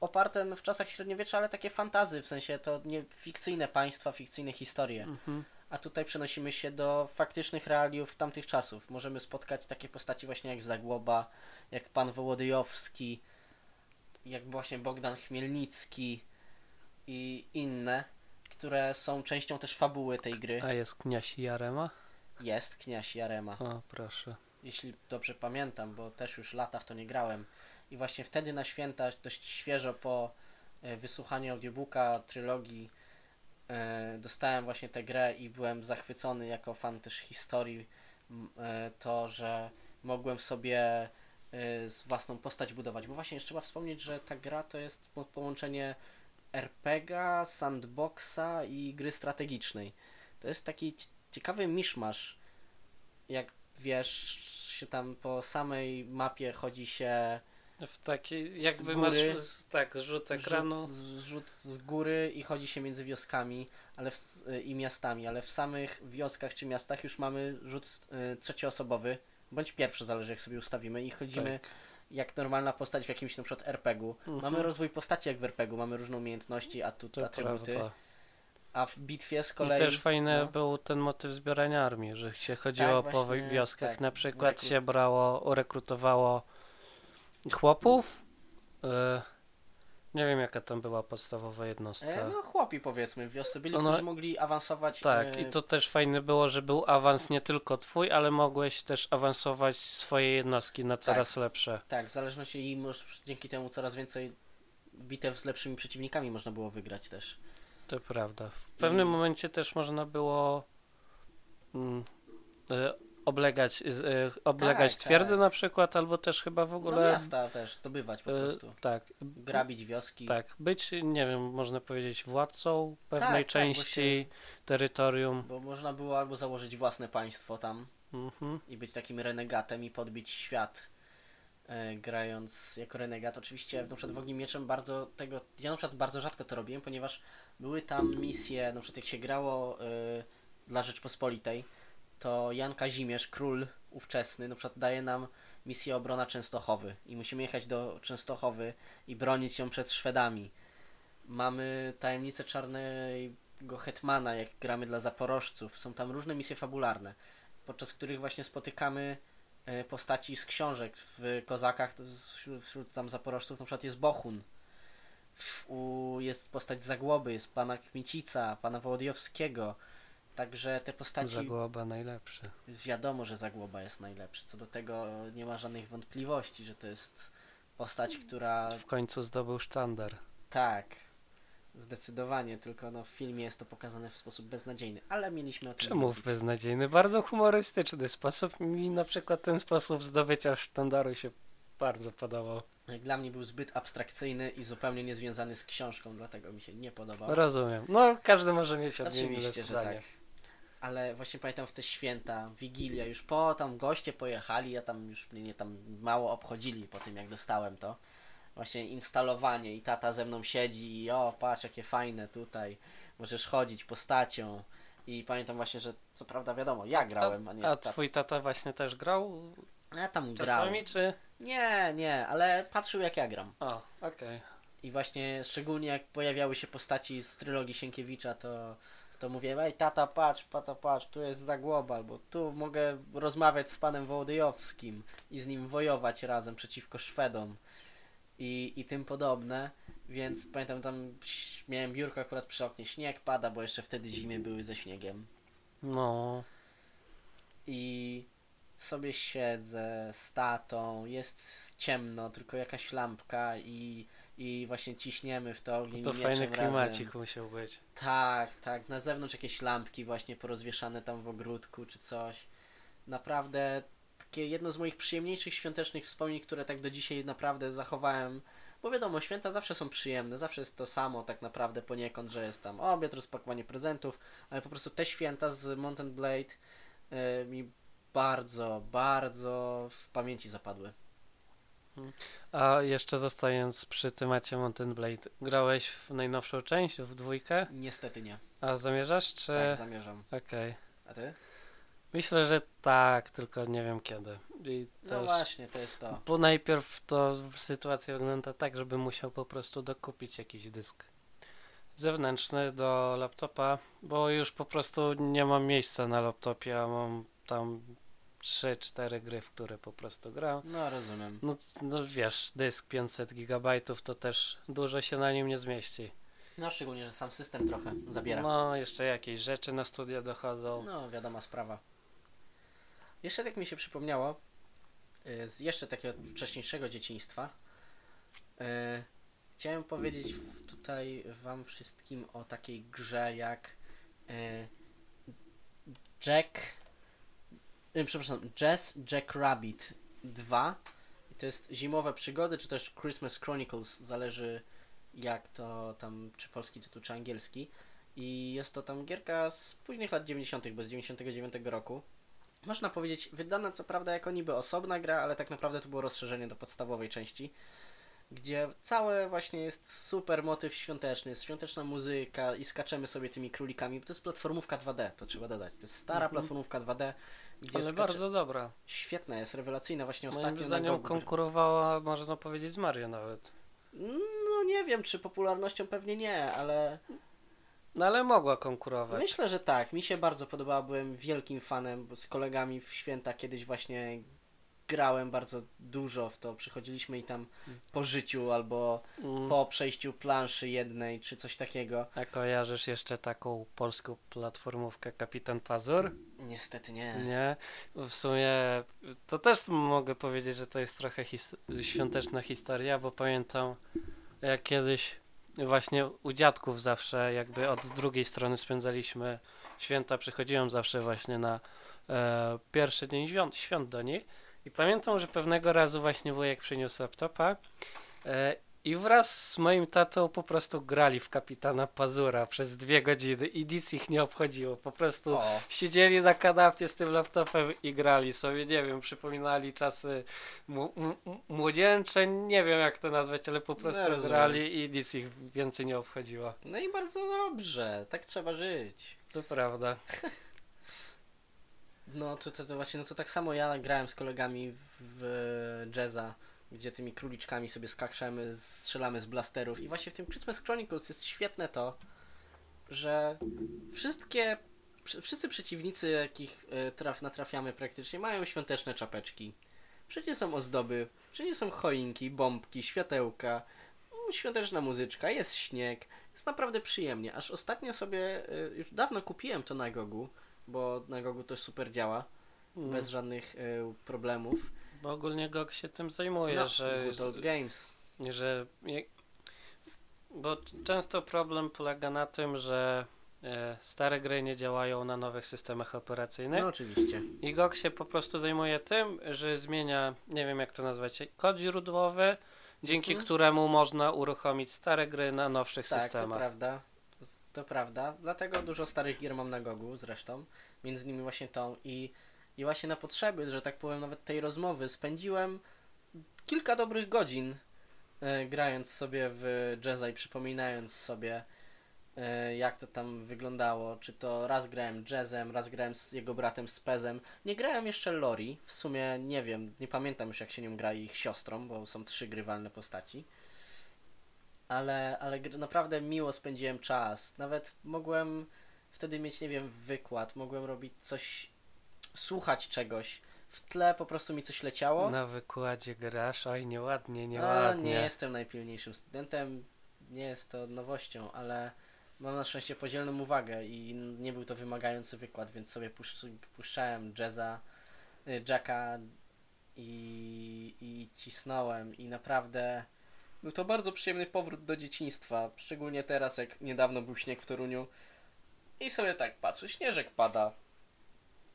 Speaker 1: oparte w czasach średniowiecza, ale takie fantazy, w sensie to nie fikcyjne państwa, fikcyjne historie.
Speaker 2: mhm.
Speaker 1: A tutaj przenosimy się do faktycznych realiów tamtych czasów. Możemy spotkać takie postaci właśnie jak Zagłoba, jak pan Wołodyjowski, jak właśnie Bogdan Chmielnicki i inne, które są częścią też fabuły tej gry.
Speaker 2: A jest kniaś Jarema?
Speaker 1: Jest kniaś Jarema
Speaker 2: O, proszę.
Speaker 1: jeśli dobrze pamiętam, bo też już lata w to nie grałem. I właśnie wtedy na święta, dość świeżo po e, wysłuchaniu audiobooka, trylogii, e, dostałem właśnie tę grę i byłem zachwycony jako fan też historii, e, to, że mogłem sobie z własną postać budować. Bo właśnie trzeba wspomnieć, że ta gra to jest po- połączenie RPGa, sandboxa i gry strategicznej. To jest taki ci- ciekawy miszmasz. Jak wiesz, się tam po samej mapie chodzi się
Speaker 2: W takiej,
Speaker 1: Z
Speaker 2: jakby masz
Speaker 1: góry.
Speaker 2: z, tak, rzut ekranu.
Speaker 1: Rzut, rzut z góry i chodzi się między wioskami ale w, i miastami, ale w samych wioskach czy miastach już mamy rzut y, trzecioosobowy, bądź pierwszy, zależy jak sobie ustawimy i chodzimy
Speaker 2: Tak.
Speaker 1: jak normalna postać w jakimś na przykład RPG-u.
Speaker 2: Mhm.
Speaker 1: Mamy rozwój postaci jak w RPG-u, mamy różne umiejętności, atut,
Speaker 2: To
Speaker 1: atrybuty,
Speaker 2: prawda.
Speaker 1: a w bitwie z
Speaker 2: I
Speaker 1: kolei...
Speaker 2: też fajny
Speaker 1: no.
Speaker 2: był ten motyw zbierania armii, że się chodziło
Speaker 1: Tak,
Speaker 2: po
Speaker 1: właśnie,
Speaker 2: wioskach.
Speaker 1: tak.
Speaker 2: Na przykład się brało, rekrutowało chłopów. E, nie wiem jaka tam była podstawowa jednostka.
Speaker 1: E, no chłopi powiedzmy w wiosce byli,
Speaker 2: No,
Speaker 1: którzy mogli awansować
Speaker 2: Tak,
Speaker 1: e,
Speaker 2: i to też fajne było, że był awans nie tylko twój, ale mogłeś też awansować swoje jednostki na coraz lepsze.
Speaker 1: Tak, w zależności i dzięki temu coraz więcej bitew z lepszymi przeciwnikami można było wygrać też.
Speaker 2: To prawda. W pewnym
Speaker 1: I-
Speaker 2: momencie też można było mm, e, oblegać, e, oblegać
Speaker 1: Tak,
Speaker 2: twierdzę
Speaker 1: tak.
Speaker 2: na przykład, albo też chyba w
Speaker 1: No
Speaker 2: ogóle
Speaker 1: miasta też, zdobywać po
Speaker 2: e,
Speaker 1: prostu.
Speaker 2: tak,
Speaker 1: Grabić wioski.
Speaker 2: tak, być, nie wiem, można powiedzieć władcą pewnej
Speaker 1: Tak, tak,
Speaker 2: części terytorium.
Speaker 1: Bo można było albo założyć własne państwo tam
Speaker 2: Mhm.
Speaker 1: i być takim renegatem i podbić świat. E, grając jako renegat. Oczywiście na przykład w Ogniem Mieczem bardzo tego, ja na przykład bardzo rzadko to robiłem, ponieważ były tam misje, na przykład jak się grało e, dla Rzeczpospolitej, to Jan Kazimierz, król ówczesny, na przykład daje nam misję obrona Częstochowy i musimy jechać do Częstochowy i bronić ją przed Szwedami. Mamy tajemnicę czarnego hetmana, jak gramy dla zaporożców. Są tam różne misje fabularne, podczas których właśnie spotykamy e, postaci z książek. W Kozakach wśród, tam zaporożców na przykład jest Bohun. U, jest postać Zagłoby, jest pana Kmicica, pana Wołodyjowskiego. Także te postaci
Speaker 2: Zagłoba najlepszy.
Speaker 1: wiadomo, że Zagłoba jest najlepszy. Co do tego nie ma żadnych wątpliwości, że to jest postać, która
Speaker 2: W końcu zdobył sztandar.
Speaker 1: tak, zdecydowanie, tylko no w filmie jest to pokazane w sposób beznadziejny, ale mieliśmy o tym
Speaker 2: Czemu w beznadziejny? Bardzo humorystyczny sposób. Mi na przykład ten sposób zdobycia sztandaru się bardzo podobał.
Speaker 1: Dla mnie był zbyt abstrakcyjny i zupełnie niezwiązany z książką, dlatego mi się nie podobał.
Speaker 2: Rozumiem. No, każdy może mieć odmienne
Speaker 1: Oczywiście, że tak. Ale właśnie pamiętam w te święta, Wigilia, już po tam goście pojechali, ja tam już mnie tam mało obchodzili po tym jak dostałem to. Właśnie instalowanie i tata ze mną siedzi i o patrz jakie fajne tutaj, możesz chodzić postacią. I pamiętam właśnie, że co prawda wiadomo, ja grałem, a nie
Speaker 2: A
Speaker 1: tata.
Speaker 2: twój tata właśnie też grał
Speaker 1: Ja tam grałem.
Speaker 2: czasami, czy...
Speaker 1: Nie, nie, ale patrzył jak ja gram.
Speaker 2: O, okej.
Speaker 1: I właśnie szczególnie jak pojawiały się postaci z trylogii Sienkiewicza, to, to mówię, ej tata patrz, tata patrz, tu jest Zagłoba, albo tu mogę rozmawiać z panem Wołodyjowskim i z nim wojować razem przeciwko Szwedom i, i tym podobne. Więc pamiętam tam miałem biurko akurat przy oknie, śnieg pada, bo jeszcze wtedy zimy były ze śniegiem.
Speaker 2: No,
Speaker 1: I sobie siedzę z tatą, jest ciemno, tylko jakaś lampka i, i właśnie ciśniemy w to ogień
Speaker 2: to
Speaker 1: mieczem
Speaker 2: fajny
Speaker 1: razem.
Speaker 2: klimacik musiał być.
Speaker 1: Tak, tak. Na zewnątrz jakieś lampki właśnie porozwieszane tam w ogródku czy coś. Naprawdę takie jedno z moich przyjemniejszych świątecznych wspomnień, które tak do dzisiaj naprawdę zachowałem. Bo wiadomo, święta zawsze są przyjemne, zawsze jest to samo tak naprawdę poniekąd, że jest tam obiad, rozpakowanie prezentów, ale po prostu te święta z Mountain Blade y, mi bardzo, bardzo w pamięci zapadły.
Speaker 2: A jeszcze zostając przy temacie Mountain Blade, grałeś w najnowszą część, w dwójkę?
Speaker 1: Niestety nie.
Speaker 2: A zamierzasz, czy...
Speaker 1: Tak, zamierzam.
Speaker 2: Okej.
Speaker 1: A ty?
Speaker 2: Myślę, że tak, tylko nie wiem kiedy. I
Speaker 1: No
Speaker 2: też...
Speaker 1: właśnie, to jest to.
Speaker 2: Bo najpierw to sytuacja wygląda tak, żeby musiał po prostu dokupić jakiś dysk zewnętrzny do laptopa, bo już po prostu nie mam miejsca na laptopie, a mam tam 3-4 gry, w które po prostu gram.
Speaker 1: No rozumiem.
Speaker 2: No, no wiesz, dysk 500 GB to też dużo się na nim nie zmieści.
Speaker 1: No szczególnie, że sam system trochę zabiera.
Speaker 2: No, jeszcze jakieś rzeczy na studia dochodzą.
Speaker 1: No, wiadoma sprawa. Jeszcze tak mi się przypomniało, y, z jeszcze takiego wcześniejszego dzieciństwa, y, chciałem powiedzieć tutaj wam wszystkim o takiej grze jak e, Jack e, przepraszam, Jazz Jack Rabbit 2 I to jest zimowe przygody, czy też Christmas Chronicles, zależy jak to tam, czy polski tytuł, czy angielski i jest to tam gierka z późnych lat 90., bo z 99 roku. Można powiedzieć, wydana co prawda jako niby osobna gra, ale tak naprawdę to było rozszerzenie do podstawowej części, gdzie całe właśnie jest super motyw świąteczny, jest świąteczna muzyka i skaczemy sobie tymi królikami, to jest platformówka 2D, to trzeba dodać. To jest stara
Speaker 2: Mhm.
Speaker 1: platformówka 2D, gdzie
Speaker 2: Ale bardzo dobra.
Speaker 1: świetna jest, rewelacyjna, właśnie
Speaker 2: Moim
Speaker 1: ostatnio na
Speaker 2: zdaniem
Speaker 1: Gogu.
Speaker 2: konkurowała, można powiedzieć, z Mario nawet.
Speaker 1: No nie wiem, czy popularnością pewnie nie, ale
Speaker 2: No ale mogła konkurować.
Speaker 1: Myślę, że tak. Mi się bardzo podobała. Byłem wielkim fanem, z kolegami w święta kiedyś właśnie grałem bardzo dużo w to. Przychodziliśmy i tam po życiu albo
Speaker 2: Mm.
Speaker 1: po przejściu planszy jednej czy coś takiego.
Speaker 2: A kojarzysz jeszcze taką polską platformówkę Kapitan Pazur?
Speaker 1: Niestety nie.
Speaker 2: Nie. W sumie to też mogę powiedzieć, że to jest trochę his- świąteczna historia, bo pamiętam jak kiedyś właśnie u dziadków zawsze jakby od drugiej strony spędzaliśmy święta, przychodziłem zawsze właśnie na e, pierwszy dzień świąt, świąt do nich i pamiętam, że pewnego razu właśnie wujek przyniósł laptopa e, i wraz z moim tatą po prostu grali w kapitana Pazura przez dwie godziny i nic ich nie obchodziło, po prostu
Speaker 1: O,
Speaker 2: Siedzieli na kanapie z tym laptopem i grali sobie, nie wiem, przypominali czasy młodzieńcze, nie wiem jak to nazwać, ale po prostu
Speaker 1: No,
Speaker 2: grali i nic ich więcej nie obchodziło.
Speaker 1: no i bardzo dobrze. Tak trzeba żyć.
Speaker 2: To prawda.
Speaker 1: No to, to, to właśnie, no to tak samo ja grałem z kolegami w, jazza, gdzie tymi króliczkami sobie skaczemy, strzelamy z blasterów i właśnie w tym Christmas Chronicles jest świetne to, że wszystkie, wszy- wszyscy przeciwnicy, jakich e, traf, natrafiamy praktycznie, mają świąteczne czapeczki. Wszędzie są ozdoby, wszędzie są choinki, bombki, światełka, świąteczna muzyczka, jest śnieg. Jest naprawdę przyjemnie. Aż ostatnio sobie, e, już dawno kupiłem to na Gogu, bo na Gogu to super działa,
Speaker 2: Mm.
Speaker 1: bez żadnych e, problemów.
Speaker 2: Bo ogólnie GOG się tym zajmuje,
Speaker 1: No,
Speaker 2: że,
Speaker 1: Good Old Games.
Speaker 2: że bo często problem polega na tym, że e, stare gry nie działają na nowych systemach operacyjnych.
Speaker 1: No oczywiście.
Speaker 2: I GOG się po prostu zajmuje tym, że zmienia, nie wiem jak to nazwać, kod źródłowy, dzięki
Speaker 1: Mhm.
Speaker 2: któremu można uruchomić stare gry na nowszych
Speaker 1: Tak, to
Speaker 2: systemach.
Speaker 1: prawda. To prawda. Dlatego dużo starych gier mam na Gogu zresztą. Między innymi właśnie tą i, i właśnie na potrzeby, że tak powiem, nawet tej rozmowy spędziłem kilka dobrych godzin e, grając sobie w jazza i przypominając sobie e, jak to tam wyglądało. Czy to raz grałem jazzem, raz grałem z jego bratem Spezem. Nie grałem jeszcze Lori. W sumie nie wiem, nie pamiętam już jak się nią gra i ich siostrą, bo są trzy grywalne postaci ale, ale naprawdę miło spędziłem czas. Nawet mogłem wtedy mieć, nie wiem, wykład, mogłem robić coś, słuchać czegoś. W tle po prostu mi coś leciało.
Speaker 2: Na wykładzie grasz, oj nieładnie,
Speaker 1: A,
Speaker 2: nieładnie.
Speaker 1: nie jestem najpilniejszym studentem, nie jest to nowością, ale mam na szczęście podzielną uwagę i nie był to wymagający wykład, więc sobie puszcz, puszczałem jazza, y, Jacka i, i cisnąłem i naprawdę był to bardzo przyjemny powrót do dzieciństwa, szczególnie teraz jak niedawno był śnieg w Toruniu i sobie tak patrzę, śnieżek pada,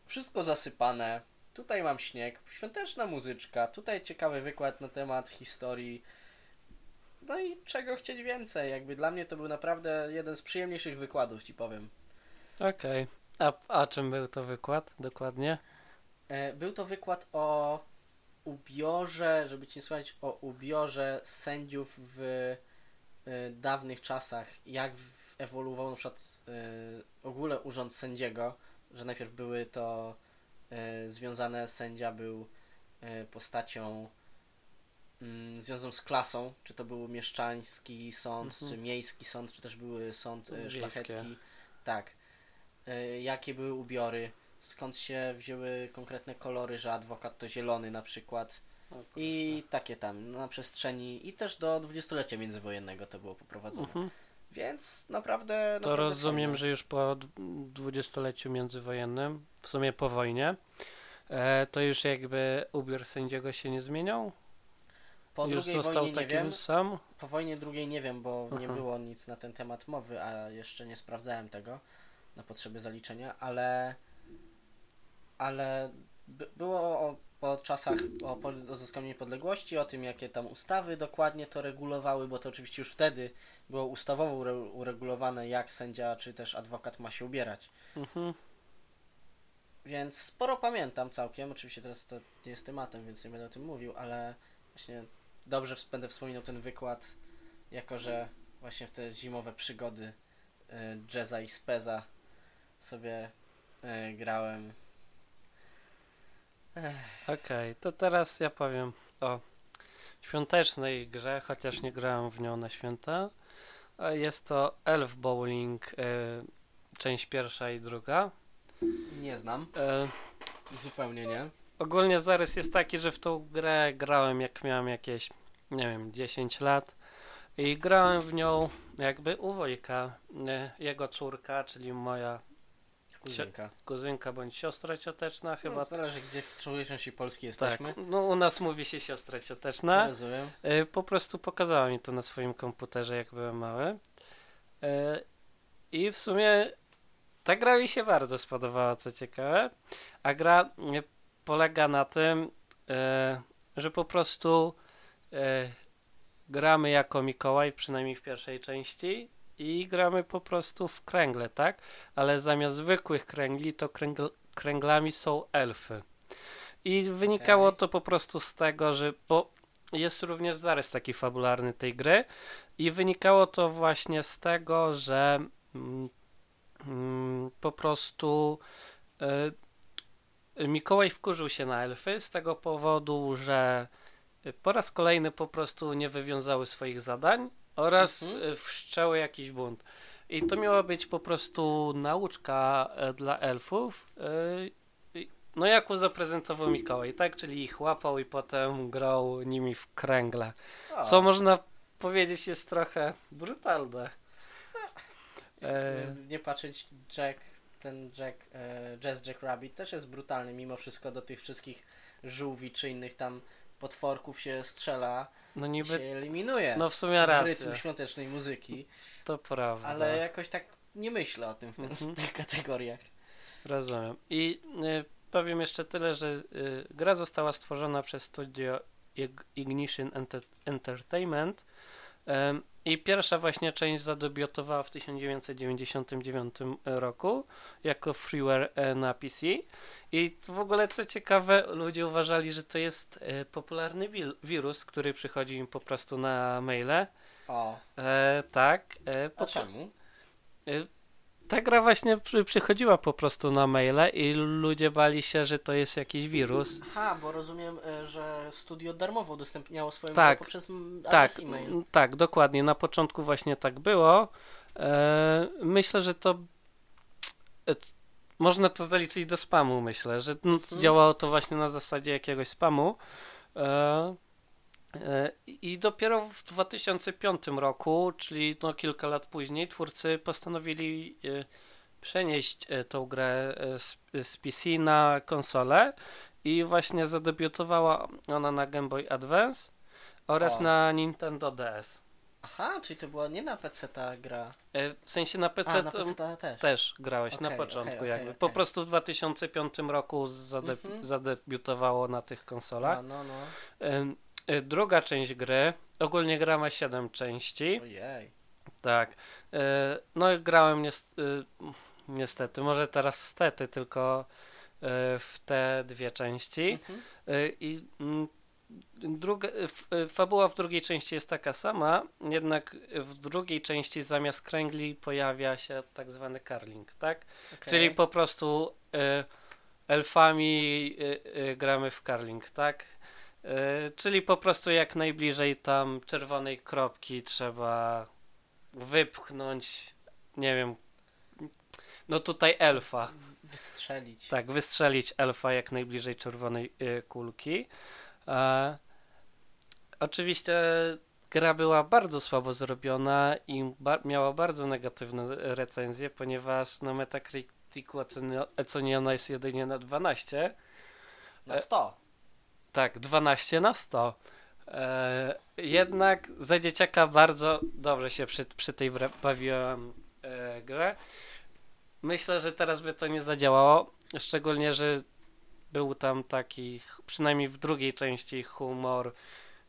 Speaker 1: wszystko zasypane, Tutaj mam śnieg, świąteczna muzyczka, tutaj ciekawy wykład na temat historii. No i czego chcieć więcej? Jakby dla mnie to był naprawdę jeden z przyjemniejszych wykładów, ci powiem.
Speaker 2: Okej. A, a czym był to wykład dokładnie?
Speaker 1: E, Był to wykład o ubiorze, żeby ci nie słuchać, o ubiorze sędziów w e, dawnych czasach, jak ewoluował na przykład w ogóle urząd sędziego, że najpierw były to e, związane, sędzia był e, postacią mm, związaną z klasą, czy to był mieszczański sąd,
Speaker 2: Mhm.
Speaker 1: czy miejski sąd, czy też były sąd
Speaker 2: Wiejskie.
Speaker 1: szlachecki. Tak. E, Jakie były ubiory, skąd się wzięły konkretne kolory, że adwokat to zielony na przykład. I takie tam na przestrzeni i też do dwudziestolecia międzywojennego to było poprowadzone.
Speaker 2: Mhm.
Speaker 1: Więc naprawdę.
Speaker 2: To
Speaker 1: naprawdę
Speaker 2: rozumiem,
Speaker 1: fajne.
Speaker 2: że już po dwudziestoleciu międzywojennym, w sumie po wojnie, e, to już jakby ubiór sędziego się nie zmieniał?
Speaker 1: Po
Speaker 2: Już
Speaker 1: drugiej
Speaker 2: został
Speaker 1: wojnie nie
Speaker 2: takim
Speaker 1: wiem.
Speaker 2: sam?
Speaker 1: Po wojnie drugiej nie wiem, bo nie
Speaker 2: Aha.
Speaker 1: było nic na ten temat mowy, a jeszcze nie sprawdzałem tego na potrzeby zaliczenia, ale ale by, było o, o czasach o pol- odzyskaniu niepodległości, o tym jakie tam ustawy dokładnie to regulowały, bo to oczywiście już wtedy było ustawowo ure, uregulowane jak sędzia czy też adwokat ma się ubierać.
Speaker 2: Mhm.
Speaker 1: Więc sporo pamiętam całkiem. Oczywiście teraz to nie jest tematem, więc nie będę o tym mówił, ale właśnie dobrze będę wspominał ten wykład, jako że właśnie w te zimowe przygody y, jazza i speza sobie y, grałem.
Speaker 2: Okej, to teraz ja powiem o świątecznej grze, chociaż nie grałem w nią na święta. A Jest to Elf Bowling, e, część pierwsza i druga.
Speaker 1: nie znam,
Speaker 2: E,
Speaker 1: zupełnie nie.
Speaker 2: ogólnie zarys jest taki, że w tą grę grałem jak miałem jakieś, nie wiem, 10 lat. I grałem w nią jakby u Wojka, e, jego córka, czyli moja
Speaker 1: Kuzynka.
Speaker 2: kuzynka bądź siostra cioteczna chyba.
Speaker 1: No, zależy gdzie w człowieczności Polski
Speaker 2: tak,
Speaker 1: jesteśmy.
Speaker 2: no u nas mówi się siostra cioteczna.
Speaker 1: Rozumiem.
Speaker 2: Y, Po prostu pokazała mi to na swoim komputerze, jak byłem mały. Y, I w sumie ta gra mi się bardzo spodobała, co ciekawe. A gra y, polega na tym, że po prostu gramy jako Mikołaj, przynajmniej w pierwszej części, i gramy po prostu w kręgle, tak? Ale zamiast zwykłych kręgli, to kręgl, kręglami są elfy. I wynikało
Speaker 1: Okej.
Speaker 2: to po prostu z tego, że bo jest również zarys taki fabularny tej gry i wynikało to właśnie z tego, że mm, mm, po prostu y, Mikołaj wkurzył się na elfy z tego powodu, że po raz kolejny po prostu nie wywiązały swoich zadań oraz
Speaker 1: Mhm.
Speaker 2: y, wszczęły jakiś bunt. I to miała być po prostu nauczka e, dla elfów. i- no jaką zaprezentował Mikołaj, tak? Czyli ich łapał i potem grał nimi w kręgle. Co można powiedzieć jest trochę brutalne. E,
Speaker 1: E, nie patrzeć Jack, ten Jack, e, Jazz Jack Rabbit też jest brutalny mimo wszystko do tych wszystkich żółwi czy innych tam potworków się strzela
Speaker 2: no
Speaker 1: i
Speaker 2: niby,
Speaker 1: się eliminuje
Speaker 2: no w sumie
Speaker 1: w rytm świątecznej muzyki,
Speaker 2: to prawda.
Speaker 1: ale jakoś tak nie myślę o tym w, ten,
Speaker 2: Mhm.
Speaker 1: w tych kategoriach.
Speaker 2: Rozumiem. I y, powiem jeszcze tyle, że y, gra została stworzona przez studio Ig- Ignition Enter- Entertainment i pierwsza właśnie część zadebiutowała w 1999 roku jako freeware e, na PC i w ogóle co ciekawe ludzie uważali, że to jest e, popularny wirus, który przychodzi im po prostu na maile.
Speaker 1: O,
Speaker 2: E, tak. E,
Speaker 1: a
Speaker 2: po-
Speaker 1: czemu?
Speaker 2: Ta gra właśnie przy, przychodziła po prostu na maile i ludzie bali się, że to jest jakiś wirus.
Speaker 1: Aha, bo rozumiem, e, że studio darmowo udostępniało swoją
Speaker 2: Tak.
Speaker 1: poprzez
Speaker 2: Tak,
Speaker 1: e-mail.
Speaker 2: tak, dokładnie. Na początku właśnie tak było. E, myślę, że to e, można to zaliczyć do spamu, myślę, że no,
Speaker 1: Mhm.
Speaker 2: działało to właśnie na zasadzie jakiegoś spamu. E, I dopiero w 2005 roku, czyli no kilka lat później, twórcy postanowili e, przenieść e, tą grę e, z, z PC na konsolę i właśnie zadebiutowała ona na Game Boy Advance oraz
Speaker 1: O.
Speaker 2: na Nintendo DS.
Speaker 1: Aha, czyli to była nie na PC ta gra.
Speaker 2: E, W sensie na PC,
Speaker 1: A, na PC też.
Speaker 2: też grałeś na
Speaker 1: Okej,
Speaker 2: początku
Speaker 1: okej,
Speaker 2: jakby.
Speaker 1: okej,
Speaker 2: Po prostu w 2005 roku
Speaker 1: Mhm.
Speaker 2: zadebiutowało na tych konsolach.
Speaker 1: A, no, no.
Speaker 2: E, Druga część gry, ogólnie gra ma 7 części.
Speaker 1: Ojej.
Speaker 2: Tak. E, No i grałem y, niestety, może teraz stety, tylko w te dwie części.
Speaker 1: Mhm.
Speaker 2: I mm, druga, fabuła w drugiej części jest taka sama, jednak w drugiej części zamiast kręgli pojawia się tak zwany karling, tak?
Speaker 1: Okej.
Speaker 2: Czyli po prostu elfami gramy w karling, tak? E, czyli po prostu jak najbliżej tam czerwonej kropki trzeba wypchnąć, nie wiem, no tutaj elfa.
Speaker 1: Wystrzelić.
Speaker 2: Tak, wystrzelić elfa jak najbliżej czerwonej y, kulki. E, oczywiście gra była bardzo słabo zrobiona i ba miała bardzo negatywne recenzje, ponieważ na Metacriticu oceni- oceniona jest jedynie na 12.
Speaker 1: Na 100.
Speaker 2: Tak, 12 na 100. E, jednak za dzieciaka bardzo dobrze się przy, przy tej bawiłem e, grę. Myślę, że teraz by to nie zadziałało, szczególnie, że był tam taki, przynajmniej w drugiej części humor,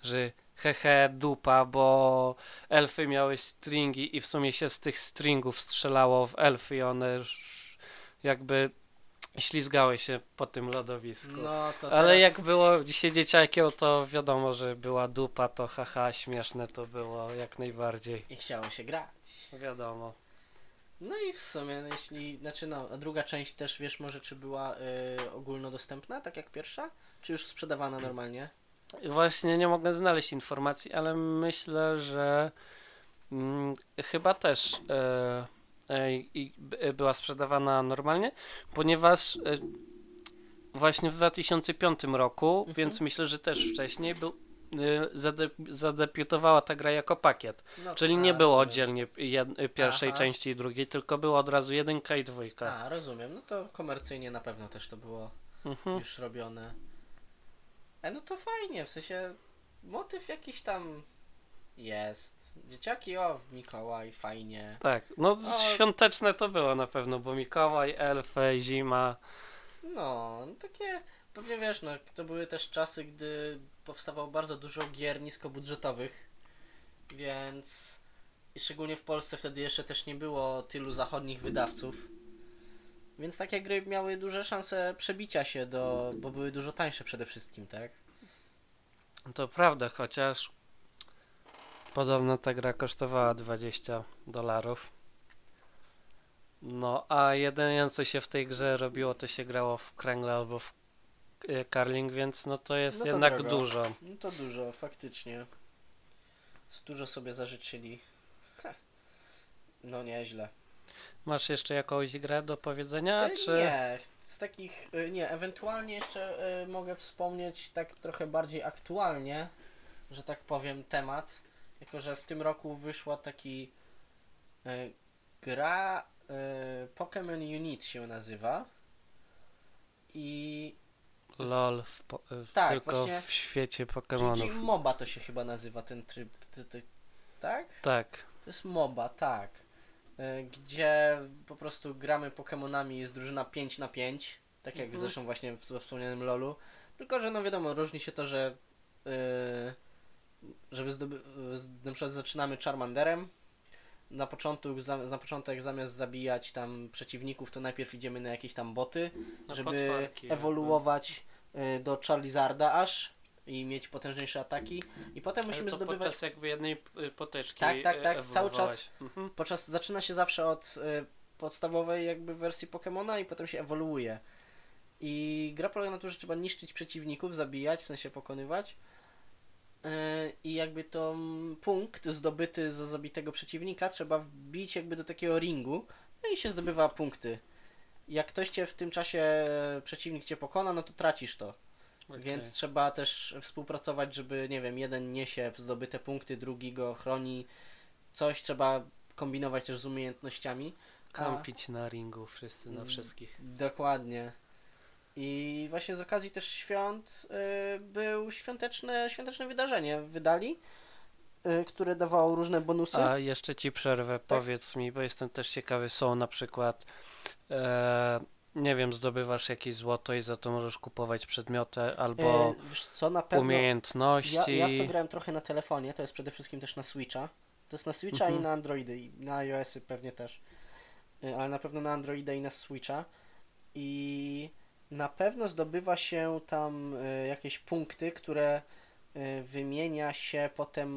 Speaker 2: że hehe dupa, bo elfy miały stringi i w sumie się z tych stringów strzelało w elfy i one jakby ślizgały się po tym lodowisku.
Speaker 1: No to
Speaker 2: Ale
Speaker 1: teraz...
Speaker 2: jak było dzisiaj dzieciakiem, to wiadomo, że była dupa, to haha, śmieszne to było jak najbardziej.
Speaker 1: I chciało się grać.
Speaker 2: Wiadomo.
Speaker 1: No i w sumie, no jeśli, znaczy no, a druga część też wiesz może czy była y, ogólnodostępna, tak jak pierwsza? Czy już sprzedawana normalnie?
Speaker 2: Właśnie nie mogę znaleźć informacji, ale myślę, że mm, chyba też e, i b- była sprzedawana normalnie, ponieważ e, właśnie w 2005 roku,
Speaker 1: Mhm.
Speaker 2: więc myślę, że też wcześniej był, e, zade, zadebiutowała ta gra jako pakiet.
Speaker 1: No,
Speaker 2: Czyli
Speaker 1: a,
Speaker 2: nie było
Speaker 1: rozumiem.
Speaker 2: oddzielnie jed, pierwszej
Speaker 1: Aha.
Speaker 2: części i drugiej, tylko było od razu jedynka i dwójka.
Speaker 1: A, rozumiem. No to komercyjnie na pewno też to było
Speaker 2: Mhm.
Speaker 1: już robione. E, no to fajnie, w sensie motyw jakiś tam jest. Dzieciaki, o, Mikołaj, fajnie.
Speaker 2: Tak, no
Speaker 1: O.
Speaker 2: świąteczne to było na pewno, bo Mikołaj, elfy, zima.
Speaker 1: No, no takie, pewnie wiesz, no, to były też czasy, gdy powstawało bardzo dużo gier niskobudżetowych, więc i szczególnie w Polsce wtedy jeszcze też nie było tylu zachodnich wydawców. Więc takie gry miały duże szanse przebicia się do, bo były dużo tańsze przede wszystkim, tak?
Speaker 2: To prawda, chociaż podobno ta gra kosztowała 20 dolarów. No, a jedyne co się w tej grze robiło, to się grało w kręgle albo w e, karling, więc no to jest
Speaker 1: No to
Speaker 2: jednak
Speaker 1: drogo.
Speaker 2: dużo.
Speaker 1: No to dużo, faktycznie. Dużo sobie zażyczyli. Heh. No nieźle.
Speaker 2: Masz jeszcze jakąś grę do powiedzenia,
Speaker 1: E,
Speaker 2: czy...
Speaker 1: Nie, z takich, e, nie, ewentualnie jeszcze e, mogę wspomnieć tak trochę bardziej aktualnie, że tak powiem, temat, jako że w tym roku wyszła taki e, gra e, Pokémon Unit się nazywa i
Speaker 2: LOL w po, w,
Speaker 1: Tak,
Speaker 2: tylko w świecie
Speaker 1: czyli MOBA to się chyba nazywa ten tryb, ty, ty, tak?
Speaker 2: Tak.
Speaker 1: To jest MOBA, tak. Y, Gdzie po prostu gramy Pokemonami, jest drużyna 5 na 5 tak jak
Speaker 2: Mhm.
Speaker 1: zresztą właśnie w wspomnianym LoLu. Tylko, że no wiadomo, różni się to, że y, żeby zdoby, na przykład zaczynamy Charmanderem. Na początku, na początek zamiast zabijać tam przeciwników, to najpierw idziemy na jakieś tam boty,
Speaker 2: Na
Speaker 1: żeby
Speaker 2: potworki,
Speaker 1: ewoluować y, do Charizarda aż i mieć potężniejsze ataki. I potem
Speaker 2: Ale
Speaker 1: musimy
Speaker 2: to
Speaker 1: zdobywać
Speaker 2: podczas jakby jednej y, poteczki
Speaker 1: Tak, tak, tak, cały czas.
Speaker 2: Mhm.
Speaker 1: podczas zaczyna się zawsze od y, podstawowej jakby wersji Pokemona i potem się ewoluuje. I gra polega na tym, że trzeba niszczyć przeciwników, zabijać, w sensie pokonywać. Y, I jakby to punkt zdobyty za zabitego przeciwnika trzeba wbić jakby do takiego ringu, no i się zdobywa punkty. Jak ktoś cię w tym czasie e, przeciwnik cię pokona, no to tracisz to.
Speaker 2: Okej.
Speaker 1: Więc trzeba też współpracować, żeby, nie wiem, jeden niesie zdobyte punkty, drugi go chroni. Coś trzeba kombinować też z umiejętnościami.
Speaker 2: Kampić na ringu wszyscy, na
Speaker 1: Mm.
Speaker 2: wszystkich.
Speaker 1: Dokładnie. I właśnie z okazji też świąt y, był świąteczne, świąteczne wydarzenie. Wydali, y, które dawało różne bonusy.
Speaker 2: A jeszcze ci przerwę,
Speaker 1: Tak.
Speaker 2: powiedz mi, bo jestem też ciekawy, są na przykład e, nie wiem, zdobywasz jakieś złoto i za to możesz kupować przedmioty albo
Speaker 1: wiesz co, na pewno.
Speaker 2: umiejętności.
Speaker 1: Ja, ja w to grałem trochę na telefonie, to jest przede wszystkim też na Switcha. To jest na Switcha
Speaker 2: Mhm.
Speaker 1: i na Androidy, i na iOSy pewnie też. Y, Ale na pewno na Androida i na Switcha. I na pewno zdobywa się tam y, jakieś punkty, które y, wymienia się potem,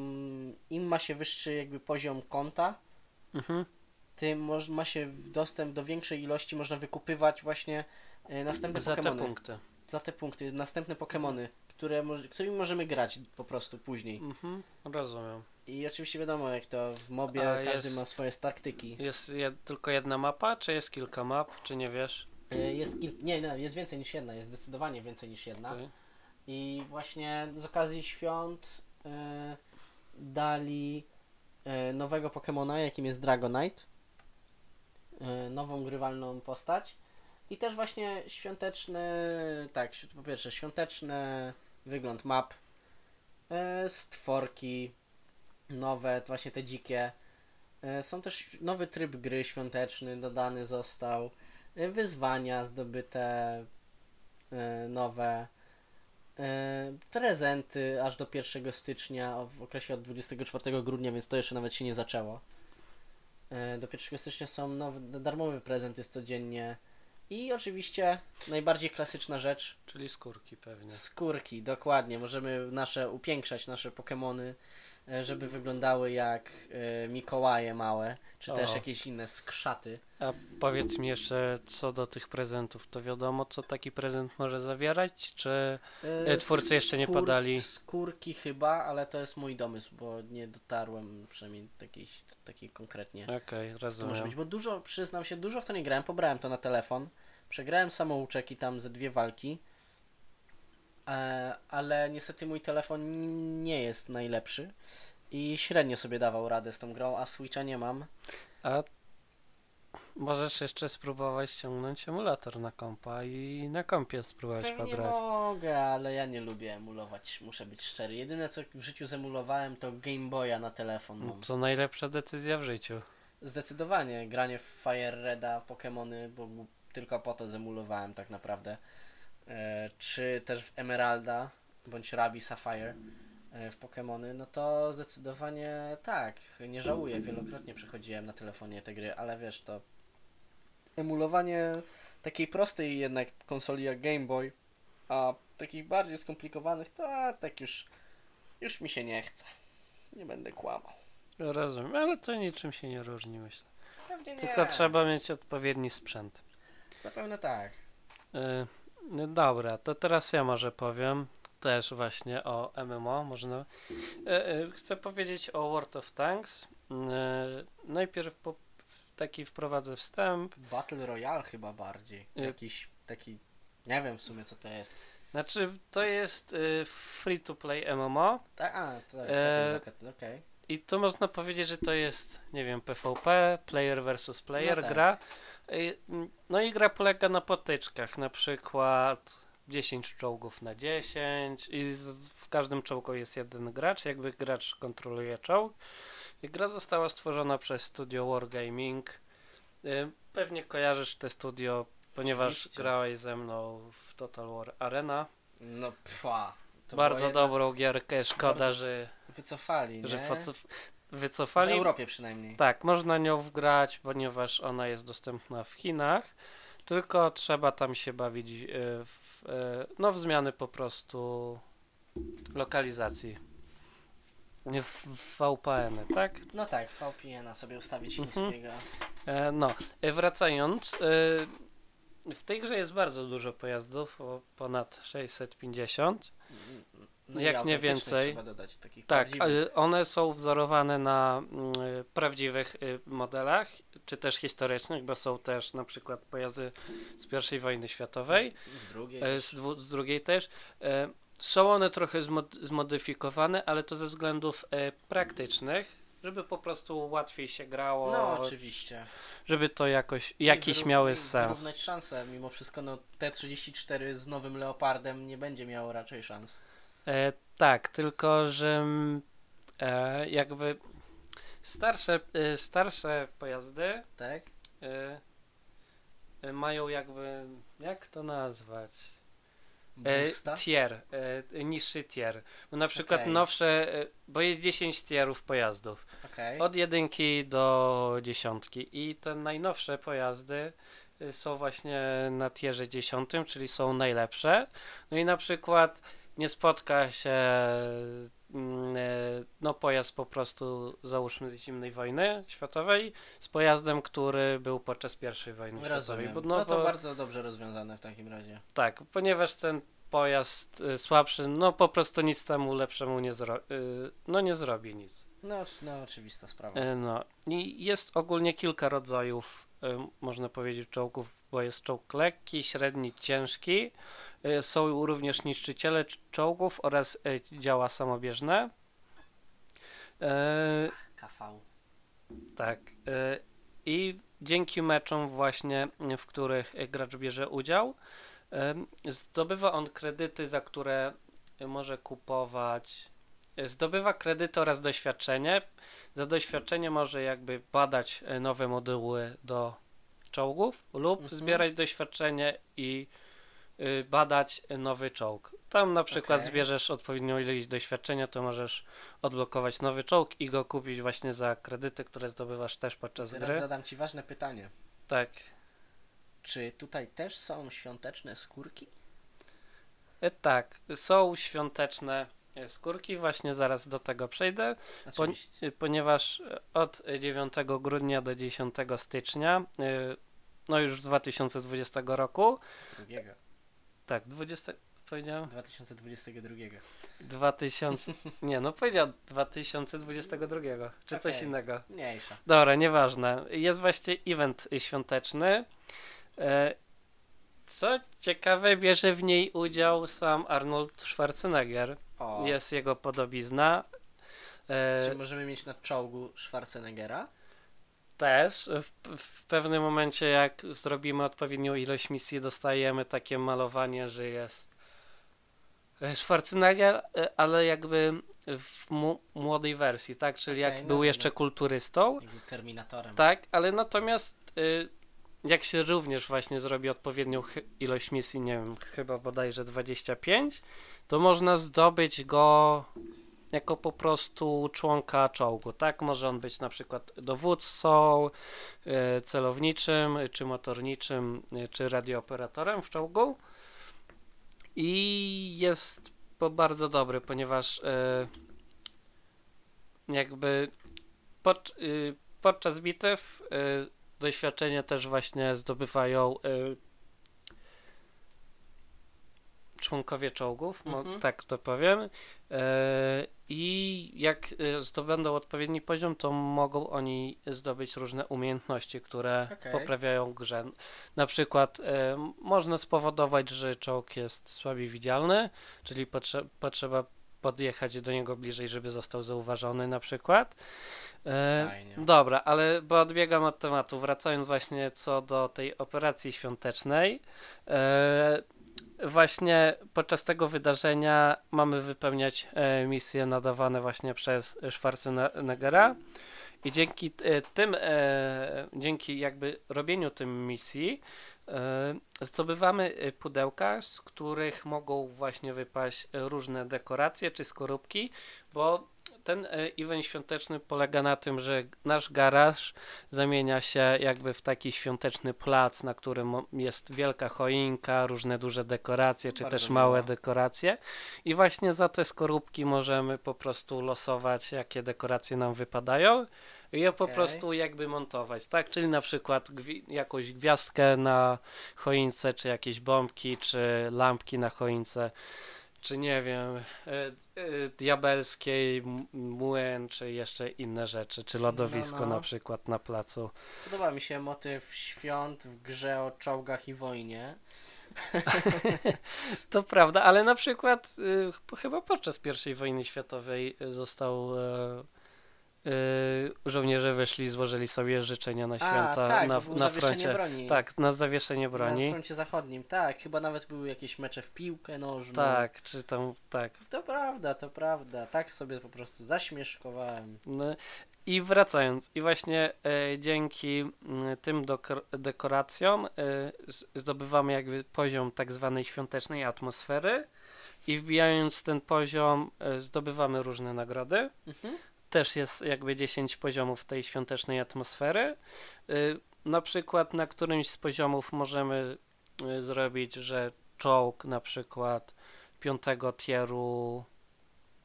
Speaker 1: im ma się wyższy jakby poziom konta,
Speaker 2: Mhm.
Speaker 1: tym ma się dostęp do większej ilości, można wykupywać właśnie y, następne
Speaker 2: Za te
Speaker 1: Pokemony
Speaker 2: punkty.
Speaker 1: za te punkty, następne Pokemony, które, którymi możemy grać po prostu później.
Speaker 2: Mhm. Rozumiem.
Speaker 1: I oczywiście wiadomo, jak to w mobie
Speaker 2: A
Speaker 1: każdy
Speaker 2: jest-
Speaker 1: ma swoje taktyki.
Speaker 2: Jest jed, tylko jedna mapa, czy jest kilka map, czy nie wiesz?
Speaker 1: Y, Jest kil... Nie, nie, jest więcej niż jedna, jest zdecydowanie więcej niż jedna.
Speaker 2: Okej.
Speaker 1: I właśnie z okazji świąt y, dali y, nowego Pokemona, jakim jest Dragonite. Nową grywalną postać. I też właśnie świąteczny, tak, po pierwsze świąteczny wygląd map. e, stworki nowe, właśnie te dzikie. E, Są też nowy tryb gry świąteczny, dodany został. Wyzwania zdobyte e, nowe. E, Prezenty aż do 1 stycznia, w okresie od 24 grudnia, więc to jeszcze nawet się nie zaczęło. E, Do 1 stycznia są nowe, darmowy prezent jest codziennie. I oczywiście najbardziej klasyczna rzecz,
Speaker 2: Czyli skórki pewnie.
Speaker 1: Skórki, dokładnie. Możemy nasze upiększać nasze Pokemony, e, żeby wyglądały jak e, Mikołaje małe, czy też
Speaker 2: O.
Speaker 1: jakieś inne skrzaty.
Speaker 2: A powiedz mi jeszcze co do tych prezentów, to wiadomo co taki prezent może zawierać, czy
Speaker 1: E,
Speaker 2: e, twórcy jeszcze nie podali?
Speaker 1: Skórki chyba, ale to jest mój domysł, bo nie dotarłem przynajmniej takiej, takiej konkretnie.
Speaker 2: Okej,
Speaker 1: To może być,
Speaker 2: rozumiem.
Speaker 1: bo dużo, przyznam się, dużo w to nie grałem, pobrałem to na telefon, przegrałem samouczek i tam ze dwie walki, e, ale niestety mój telefon nie jest najlepszy i średnio sobie dawał radę z tą grą, a Switcha nie mam.
Speaker 2: A możesz jeszcze spróbować ściągnąć emulator na kompa i na kompie spróbować
Speaker 1: Pewnie
Speaker 2: pobrać.
Speaker 1: mogę, ale ja nie lubię emulować, muszę być szczery. Jedyne co w życiu zemulowałem to Game Boya na telefon mam.
Speaker 2: Co najlepsza decyzja w życiu.
Speaker 1: Zdecydowanie, granie w Fire Reda, Pokémony, bo tylko po to zemulowałem tak naprawdę. E, czy też w Emeralda, bądź Rabi Sapphire e, w Pokémony, no to zdecydowanie tak, nie żałuję, wielokrotnie przechodziłem na telefonie te gry, ale wiesz, to emulowanie takiej prostej jednak konsoli jak Game Boy, a takich bardziej skomplikowanych, to a, tak już, już mi się nie chce. Nie będę kłamał.
Speaker 2: Rozumiem, ale to niczym się nie różni myślę.
Speaker 1: Pewnie nie.
Speaker 2: Tylko trzeba mieć odpowiedni sprzęt.
Speaker 1: Zapewne tak.
Speaker 2: Y, dobra, to teraz ja może powiem też właśnie o MMO. Można... Y, y, chcę powiedzieć o World of Tanks. Y, najpierw po, taki wprowadzę wstęp.
Speaker 1: Battle Royale chyba bardziej. Jakiś taki. Nie wiem w sumie co to jest.
Speaker 2: Znaczy, to jest free to play MMO
Speaker 1: Ta, a, to tak,
Speaker 2: E,
Speaker 1: tak
Speaker 2: i to można powiedzieć, że to jest, nie wiem, PvP, player versus player,
Speaker 1: No tak.
Speaker 2: gra. Y, no i gra polega na potyczkach, na przykład 10 czołgów na 10 i w każdym czołgu jest jeden gracz, jakby gracz kontroluje czołg. I gra została stworzona przez studio Wargaming. Y, pewnie kojarzysz te studio, ponieważ
Speaker 1: Oczywiście.
Speaker 2: grałeś ze mną w Total War Arena.
Speaker 1: No pfa.
Speaker 2: Bardzo dobrą gierkę, szkoda,
Speaker 1: bardzo-
Speaker 2: że,
Speaker 1: Wycofali, nie?
Speaker 2: że pocof-
Speaker 1: w
Speaker 2: wycofali.
Speaker 1: Europie przynajmniej.
Speaker 2: Tak, można nią wgrać, ponieważ ona jest dostępna w Chinach, tylko trzeba tam się bawić e, w, e, no, w zmiany po prostu lokalizacji. Nie W, VPN, tak?
Speaker 1: No tak, VPN-a sobie ustawić
Speaker 2: Mhm.
Speaker 1: chińskiego.
Speaker 2: E, no, wracając, w tej grze jest bardzo dużo pojazdów, ponad 650.
Speaker 1: No
Speaker 2: Jak nie więcej.
Speaker 1: Dodać takich
Speaker 2: Tak,
Speaker 1: prawdziwych.
Speaker 2: one są wzorowane na mm, e, prawdziwych e, modelach, czy też historycznych, bo są też na przykład pojazdy z I wojny światowej,
Speaker 1: W drugiej.
Speaker 2: e, z, dwu, z drugiej też. E, Są one trochę zmod- zmodyfikowane, ale to ze względów e, praktycznych, żeby po prostu łatwiej się grało,
Speaker 1: No oczywiście.
Speaker 2: żeby to jakoś, jakiś miały sens.
Speaker 1: Wyrównać szanse. Mimo wszystko no T34 z nowym Leopardem nie będzie miało raczej szans.
Speaker 2: E, tak, tylko że mm, e, jakby starsze, e, starsze pojazdy
Speaker 1: Tak?
Speaker 2: e, e, mają jakby, jak to nazwać?
Speaker 1: Boosta?
Speaker 2: tier, niższy tier. Bo na przykład
Speaker 1: Okej.
Speaker 2: nowsze, bo jest 10 tierów pojazdów.
Speaker 1: Okej.
Speaker 2: Od jedynki do dziesiątki. I te najnowsze pojazdy są właśnie na tierze dziesiątym, czyli są najlepsze. No i na przykład nie spotka się mm, e, no pojazd po prostu załóżmy z zimnej wojny światowej z pojazdem, który był podczas pierwszej wojny światowej.
Speaker 1: Rozumiem.
Speaker 2: Bo,
Speaker 1: No,
Speaker 2: no,
Speaker 1: to
Speaker 2: bo,
Speaker 1: bardzo dobrze rozwiązane w takim razie.
Speaker 2: tak, ponieważ ten pojazd y, słabszy, no po prostu nic temu lepszemu nie, zro, y, no nie zrobi nic.
Speaker 1: No, no oczywista sprawa.
Speaker 2: E, No i jest ogólnie kilka rodzajów, można powiedzieć, czołgów, bo jest czołg lekki, średni, ciężki. E, Są również niszczyciele cz- czołgów oraz e, działa samobieżne.
Speaker 1: KV.
Speaker 2: tak. I dzięki meczom właśnie, w których gracz bierze udział, zdobywa on kredyty, za które może kupować y, zdobywa kredyty oraz doświadczenie. Za doświadczenie może jakby badać y, nowe moduły do czołgów lub
Speaker 1: Mhm.
Speaker 2: zbierać doświadczenie i y, badać nowy czołg. Tam na przykład
Speaker 1: Okej.
Speaker 2: zbierzesz odpowiednią ilość doświadczenia, to możesz odblokować nowy czołg i go kupić właśnie za kredyty, które zdobywasz też podczas
Speaker 1: Teraz
Speaker 2: gry.
Speaker 1: zadam Ci ważne pytanie.
Speaker 2: Tak.
Speaker 1: Czy tutaj też są świąteczne skórki?
Speaker 2: E, Tak, są świąteczne e, skórki, właśnie zaraz do tego przejdę, ponieważ e, od 9 grudnia do 10 stycznia, e, no już 2020 roku,
Speaker 1: Drugiego.
Speaker 2: tak, 20, powiedziałem?
Speaker 1: 2022.
Speaker 2: 2000, nie no powiedział 2022, czy coś
Speaker 1: Okej.
Speaker 2: innego.
Speaker 1: Mniejsza.
Speaker 2: Dobra, nieważne. Jest właśnie event świąteczny. E, Co ciekawe, bierze w niej udział sam Arnold Schwarzenegger.
Speaker 1: O,
Speaker 2: Jest jego podobizna. E,
Speaker 1: czy możemy mieć na czołgu Schwarzeneggera?
Speaker 2: też w, w pewnym momencie, jak zrobimy odpowiednią ilość misji, dostajemy takie malowanie, że jest Schwarzenegger, e, ale jakby w mu, młodej wersji, tak? Czyli
Speaker 1: Okej,
Speaker 2: jak
Speaker 1: no,
Speaker 2: był
Speaker 1: no,
Speaker 2: jeszcze
Speaker 1: no.
Speaker 2: kulturystą.
Speaker 1: Terminatorem.
Speaker 2: Tak, ale natomiast y, jak się również właśnie zrobi odpowiednią ilość misji, nie wiem, chyba bodajże 25, to można zdobyć go jako po prostu członka czołgu, tak? Może on być na przykład dowódcą, y, celowniczym, czy motorniczym, y, czy radiooperatorem w czołgu. I jest bardzo dobry, ponieważ y, jakby pod, podczas bitew doświadczenie też właśnie zdobywają y, członkowie czołgów,
Speaker 1: Mhm.
Speaker 2: tak to powiem. Y, I jak y, zdobędą odpowiedni poziom, to mogą oni zdobyć różne umiejętności, które
Speaker 1: Okej.
Speaker 2: poprawiają grę. Na przykład y, można spowodować, że czołg jest słabiej widzialny, czyli potrze- potrzeba podjechać do niego bliżej, żeby został zauważony na przykład. E, dobra, ale bo odbiegam od tematu, wracając właśnie co do tej operacji świątecznej. E, właśnie podczas tego wydarzenia mamy wypełniać e, misje nadawane właśnie przez Schwarzeneggera i dzięki e, tym, e, dzięki jakby robieniu tym misji e, zdobywamy pudełka, z których mogą właśnie wypaść różne dekoracje czy skorupki, bo ten e, event świąteczny polega na tym, że nasz garaż zamienia się jakby w taki świąteczny plac, na którym jest wielka choinka, różne duże dekoracje, czy
Speaker 1: Bardzo
Speaker 2: też małe
Speaker 1: miło.
Speaker 2: dekoracje. I właśnie za te skorupki możemy po prostu losować, jakie dekoracje nam wypadają. I je po
Speaker 1: Okej.
Speaker 2: prostu jakby montować, tak? Czyli na przykład gwi- jakąś gwiazdkę na choince, czy jakieś bombki, czy lampki na choince, czy nie wiem, y, y, diabelskiej młyn, czy jeszcze inne rzeczy, czy lodowisko
Speaker 1: No, no.
Speaker 2: na przykład na placu.
Speaker 1: Podoba mi się motyw świąt w grze o czołgach i wojnie.
Speaker 2: To prawda, ale na przykład y, ch- chyba podczas I wojny światowej y, został e, żołnierze wyszli, złożyli sobie życzenia na święta
Speaker 1: A, tak,
Speaker 2: na, na froncie.
Speaker 1: broni.
Speaker 2: Tak, na zawieszenie broni.
Speaker 1: Na froncie zachodnim, tak. Chyba nawet były jakieś mecze w piłkę nożną.
Speaker 2: Tak, czy tam, tak.
Speaker 1: To prawda, to prawda. Tak sobie po prostu zaśmieszkowałem.
Speaker 2: No, I wracając, i właśnie e, dzięki mm, tym dokor- dekoracjom e, zdobywamy jakby poziom tak zwanej świątecznej atmosfery i wbijając ten poziom e, zdobywamy różne nagrody.
Speaker 1: Mhm.
Speaker 2: Też jest jakby 10 poziomów tej świątecznej atmosfery. Y, Na przykład na którymś z poziomów możemy y, zrobić, że czołg na przykład piątego tieru,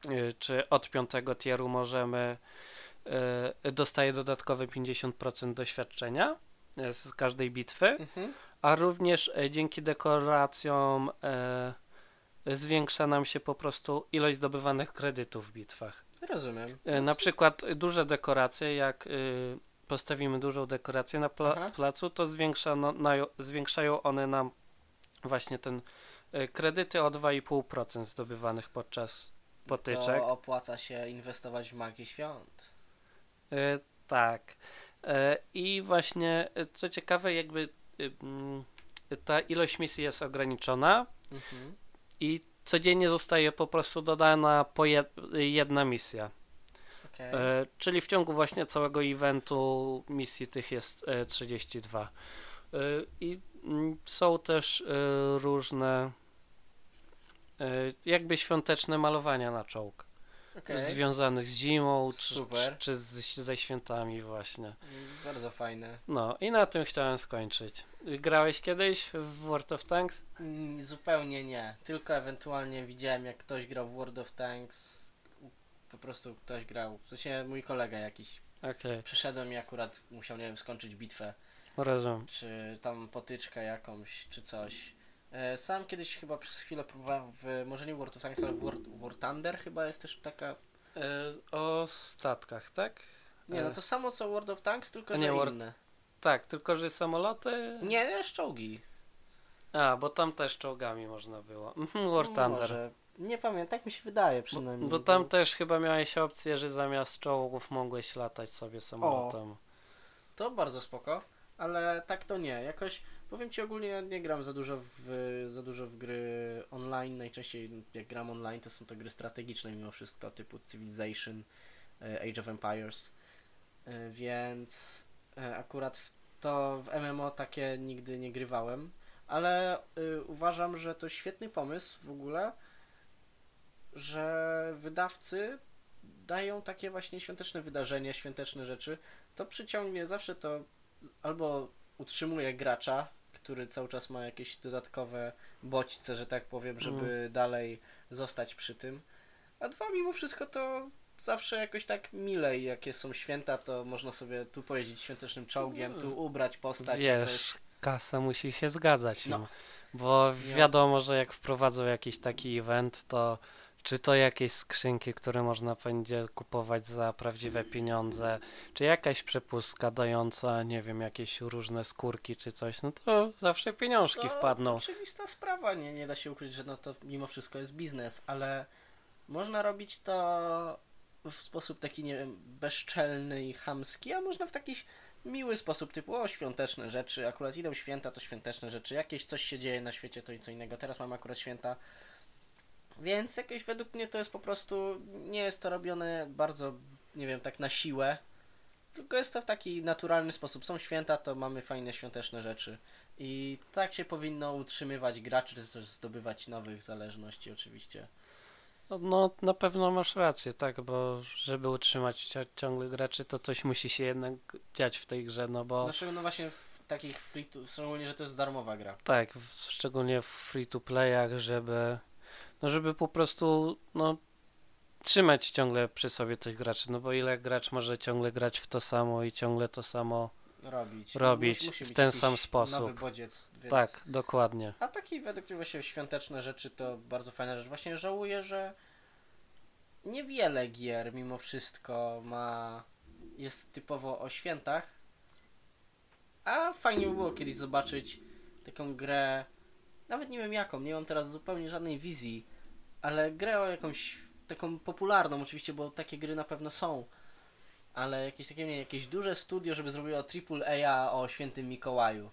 Speaker 2: y, czy od piątego tieru możemy dostaje dodatkowe 50% doświadczenia z każdej bitwy,
Speaker 1: Mhm.
Speaker 2: a również dzięki dekoracjom zwiększa nam się po prostu ilość zdobywanych kredytów w bitwach.
Speaker 1: Rozumiem.
Speaker 2: E, Na przykład duże dekoracje, jak y, postawimy dużą dekorację na pla-
Speaker 1: Aha.
Speaker 2: placu, to zwiększa, no, na, zwiększają one nam właśnie ten y, kredyty o 2,5% zdobywanych podczas potyczek.
Speaker 1: To opłaca się inwestować w magię świąt.
Speaker 2: Y, tak. E, I właśnie, co ciekawe, jakby y, mm, ta ilość misji jest ograniczona
Speaker 1: Mhm.
Speaker 2: i codziennie zostaje po prostu dodana po jed- jedna misja.
Speaker 1: Okej.
Speaker 2: E, czyli w ciągu właśnie całego eventu misji tych jest e, 32. E, I mm, są też e, różne e, jakby świąteczne malowania na czołg.
Speaker 1: Okej.
Speaker 2: Związanych z zimą, czy, czy, czy z, ze świętami właśnie.
Speaker 1: Mm, Bardzo fajne.
Speaker 2: No i na tym chciałem skończyć. Grałeś kiedyś w World of Tanks?
Speaker 1: Mm, Zupełnie nie. Tylko ewentualnie widziałem, jak ktoś grał w World of Tanks. Po prostu ktoś grał. W sensie mój kolega jakiś.
Speaker 2: Okej,
Speaker 1: Przyszedłem i akurat musiał, nie wiem, skończyć bitwę.
Speaker 2: rozumiem.
Speaker 1: Czy tam potyczkę jakąś, czy coś. E, Sam kiedyś chyba przez chwilę próbowałem w, może nie World of Tanks, ale w War, Thunder chyba jest też taka...
Speaker 2: E, o statkach, tak?
Speaker 1: Nie, no
Speaker 2: E,
Speaker 1: to samo co World of Tanks, tylko
Speaker 2: A
Speaker 1: że
Speaker 2: nie, War-
Speaker 1: inne.
Speaker 2: Tak, tylko że samoloty.
Speaker 1: Nie, czołgi.
Speaker 2: A, bo tam też czołgami można było. Mhm, War
Speaker 1: No
Speaker 2: Thunder.
Speaker 1: Może. Nie pamiętam, tak mi się wydaje przynajmniej.
Speaker 2: Bo tam też chyba miałeś opcję, że zamiast czołgów mogłeś latać sobie samolotem.
Speaker 1: To bardzo spoko, ale tak to nie. Jakoś powiem ci ogólnie ja nie gram za dużo w za dużo w gry online. Najczęściej jak gram online to są to gry strategiczne mimo wszystko, typu Civilization, e, Age of Empires. E, Więc e, akurat w to w MMO takie nigdy nie grywałem, ale uważam, że to świetny pomysł w ogóle, że wydawcy dają takie właśnie świąteczne wydarzenia, świąteczne rzeczy, to przyciągnie zawsze to albo utrzymuje gracza, który cały czas ma jakieś dodatkowe bodźce, że tak powiem, żeby dalej zostać przy tym. A dwa, mimo wszystko to zawsze jakoś tak milej, jakie są święta, to można sobie tu pojeździć świątecznym czołgiem, tu ubrać postać. jakoś.
Speaker 2: Wiesz, kasa musi się zgadzać.
Speaker 1: No.
Speaker 2: No. Bo wiadomo, że jak wprowadzą jakiś taki event, to czy to jakieś skrzynki, które można będzie kupować za prawdziwe pieniądze, czy jakaś przepustka dająca, nie wiem, jakieś różne skórki czy coś, no to zawsze pieniążki
Speaker 1: To
Speaker 2: wpadną.
Speaker 1: oczywista sprawa, nie, nie da się ukryć, że no to mimo wszystko jest biznes, ale można robić to w sposób taki, nie wiem, bezczelny i chamski, a można w taki miły sposób, typu o, świąteczne rzeczy, akurat idą święta, to świąteczne rzeczy, jakieś coś się dzieje na świecie, to i co innego, teraz mamy akurat święta, więc jakieś według mnie to jest po prostu, nie jest to robione bardzo, nie wiem, tak na siłę, tylko jest to w taki naturalny sposób. Są święta, to mamy fajne świąteczne rzeczy. I tak się powinno utrzymywać graczy, czy też zdobywać nowych zależności oczywiście.
Speaker 2: No, No na pewno masz rację, tak, bo żeby utrzymać ciągle graczy, to coś musi się jednak dziać w tej grze, no bo
Speaker 1: No szczególnie właśnie w takich free to, szczególnie, że to jest darmowa gra.
Speaker 2: tak, w, szczególnie w free to playach, żeby no żeby po prostu no trzymać ciągle przy sobie tych graczy, no bo ile gracz może ciągle grać w to samo i ciągle to samo,
Speaker 1: Robić.
Speaker 2: Robić
Speaker 1: Musi- musi
Speaker 2: w ten sam sposób.
Speaker 1: Nowy bodziec, więc...
Speaker 2: tak, dokładnie.
Speaker 1: A taki według mnie właśnie świąteczne rzeczy to bardzo fajna rzecz. Właśnie żałuję, że niewiele gier mimo wszystko ma jest typowo o świętach. A fajnie by było kiedyś zobaczyć taką grę, nawet nie wiem jaką, nie mam teraz zupełnie żadnej wizji, ale grę o jakąś taką popularną oczywiście, bo takie gry na pewno są. Ale jakieś takie, nie jakieś duże studio, żeby zrobiło AAA o świętym Mikołaju.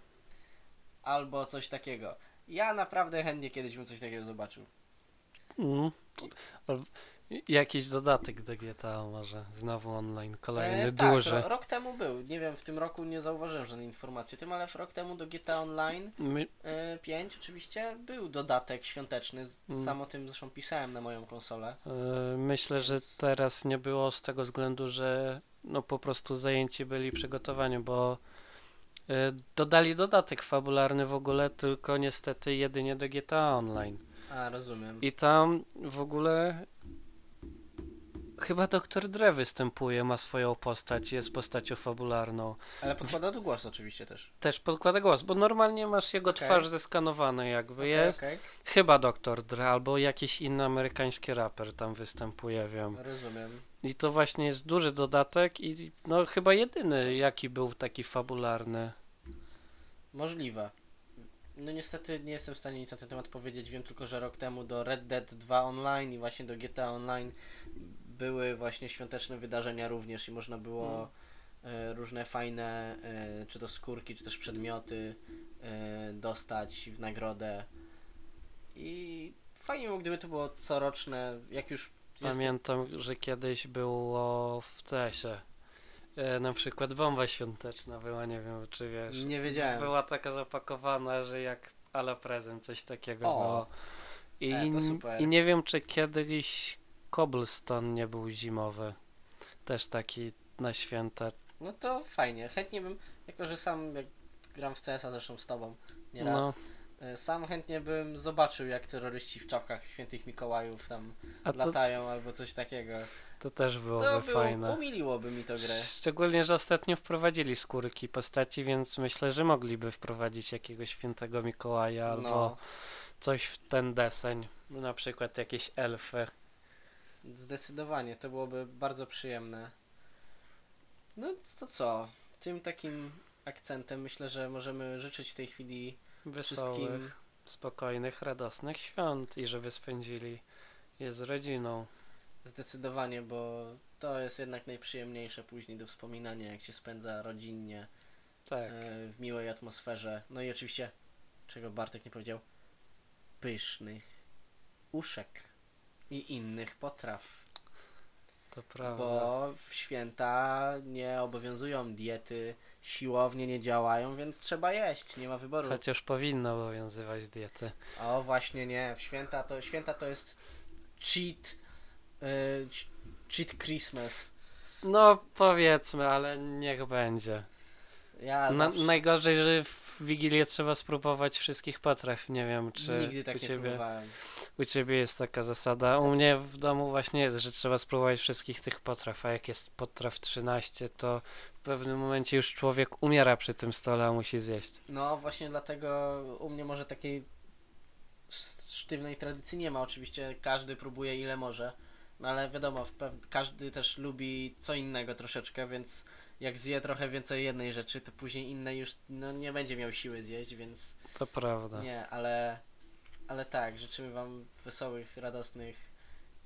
Speaker 1: Albo coś takiego. Ja naprawdę chętnie kiedyś bym coś takiego zobaczył.
Speaker 2: Mm. Jakiś dodatek do GTA może, znowu online, kolejny
Speaker 1: E, tak,
Speaker 2: duży.
Speaker 1: ro, rok temu był. Nie wiem, w tym roku nie zauważyłem żadnej informacji o tym, ale rok temu do GTA Online
Speaker 2: My,
Speaker 1: e, 5 oczywiście był dodatek świąteczny.
Speaker 2: Mm.
Speaker 1: Sam o tym zresztą pisałem na moją konsolę.
Speaker 2: e, myślę, że teraz nie było z tego względu, że no po prostu zajęci byli przygotowaniu, bo e, dodali dodatek fabularny w ogóle, tylko niestety jedynie do GTA Online.
Speaker 1: A, rozumiem.
Speaker 2: I tam w ogóle chyba Doktor Dre występuje, ma swoją postać, jest postacią fabularną.
Speaker 1: Ale podkłada tu głos oczywiście też.
Speaker 2: Też podkłada głos, bo normalnie masz jego
Speaker 1: Okej.
Speaker 2: twarz zeskanowana jakby
Speaker 1: Okej,
Speaker 2: jest.
Speaker 1: okej.
Speaker 2: Chyba Doktor Dre albo jakiś inny amerykański raper tam występuje, wiem.
Speaker 1: Rozumiem.
Speaker 2: I to właśnie jest duży dodatek i no chyba jedyny jaki był taki fabularny.
Speaker 1: Możliwe. No niestety nie jestem w stanie nic na ten temat powiedzieć. Wiem tylko, że rok temu do Red Dead 2 Online i właśnie do GTA Online były właśnie świąteczne wydarzenia również i można było e, różne fajne, e, czy to skórki, czy też przedmioty e, dostać w nagrodę. I fajnie było, gdyby to było coroczne, jak już jest...
Speaker 2: Pamiętam, że kiedyś było w CS-ie. E, na przykład bomba świąteczna była, nie wiem czy wiesz.
Speaker 1: Nie wiedziałem.
Speaker 2: Była taka zapakowana, że jak ala prezent, coś takiego
Speaker 1: O.
Speaker 2: było. I,
Speaker 1: E, to super.
Speaker 2: I nie wiem, czy kiedyś Cobblestone nie był zimowy. Też taki na święta.
Speaker 1: No to fajnie, chętnie bym, jako że sam jak gram w CS-a zresztą z tobą nieraz,
Speaker 2: No,
Speaker 1: e, sam chętnie bym zobaczył jak terroryści w czapkach świętych Mikołajów tam
Speaker 2: to,
Speaker 1: latają albo coś takiego.
Speaker 2: to też byłoby
Speaker 1: To było,
Speaker 2: fajne.
Speaker 1: umiliłoby mi to grę.
Speaker 2: Szczególnie, że ostatnio wprowadzili skórki postaci, więc myślę, że mogliby wprowadzić jakiegoś świętego Mikołaja albo
Speaker 1: No,
Speaker 2: coś w ten deseń. Na przykład jakieś elfy.
Speaker 1: Zdecydowanie, to byłoby bardzo przyjemne. No to co? Tym takim akcentem myślę, że możemy życzyć w tej chwili
Speaker 2: Wesołych,
Speaker 1: wszystkim
Speaker 2: spokojnych, radosnych świąt i żeby spędzili je z rodziną.
Speaker 1: zdecydowanie, bo to jest jednak najprzyjemniejsze później do wspominania, jak się spędza rodzinnie,
Speaker 2: Tak.
Speaker 1: e, w miłej atmosferze. No i oczywiście, czego Bartek nie powiedział, pysznych uszek i innych potraw.
Speaker 2: To prawda.
Speaker 1: Bo w święta nie obowiązują diety, siłownie nie działają, więc trzeba jeść, nie ma wyboru.
Speaker 2: Chociaż powinno obowiązywać diety.
Speaker 1: O właśnie nie, w święta to, święta to jest cheat, y, cheat Christmas.
Speaker 2: No powiedzmy, ale niech będzie.
Speaker 1: Ja
Speaker 2: Na, najgorzej, że w Wigilię trzeba spróbować wszystkich potraw. Nie wiem, czy
Speaker 1: nigdy tak
Speaker 2: u,
Speaker 1: nie
Speaker 2: ciebie,
Speaker 1: próbowałem.
Speaker 2: U ciebie jest taka zasada. U mnie w domu właśnie jest, że trzeba spróbować wszystkich tych potraw, a jak jest potraw 13, to w pewnym momencie już człowiek umiera przy tym stole, a musi zjeść.
Speaker 1: No właśnie dlatego u mnie może takiej sz- sztywnej tradycji nie ma. Oczywiście każdy próbuje ile może, no ale wiadomo, każdy też lubi co innego troszeczkę, więc jak zje trochę więcej jednej rzeczy, to później innej już no, nie będzie miał siły zjeść, więc
Speaker 2: To prawda.
Speaker 1: nie, ale, ale tak, życzymy Wam wesołych, radosnych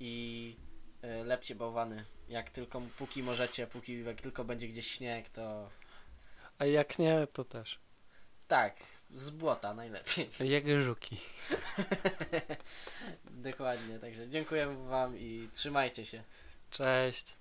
Speaker 1: i y, lepcie bałwany. Jak tylko, póki możecie, póki jak tylko będzie gdzieś śnieg, to
Speaker 2: A jak nie, to też.
Speaker 1: tak, z błota najlepiej.
Speaker 2: Jak żuki.
Speaker 1: Dokładnie, także dziękuję Wam i trzymajcie się.
Speaker 2: Cześć.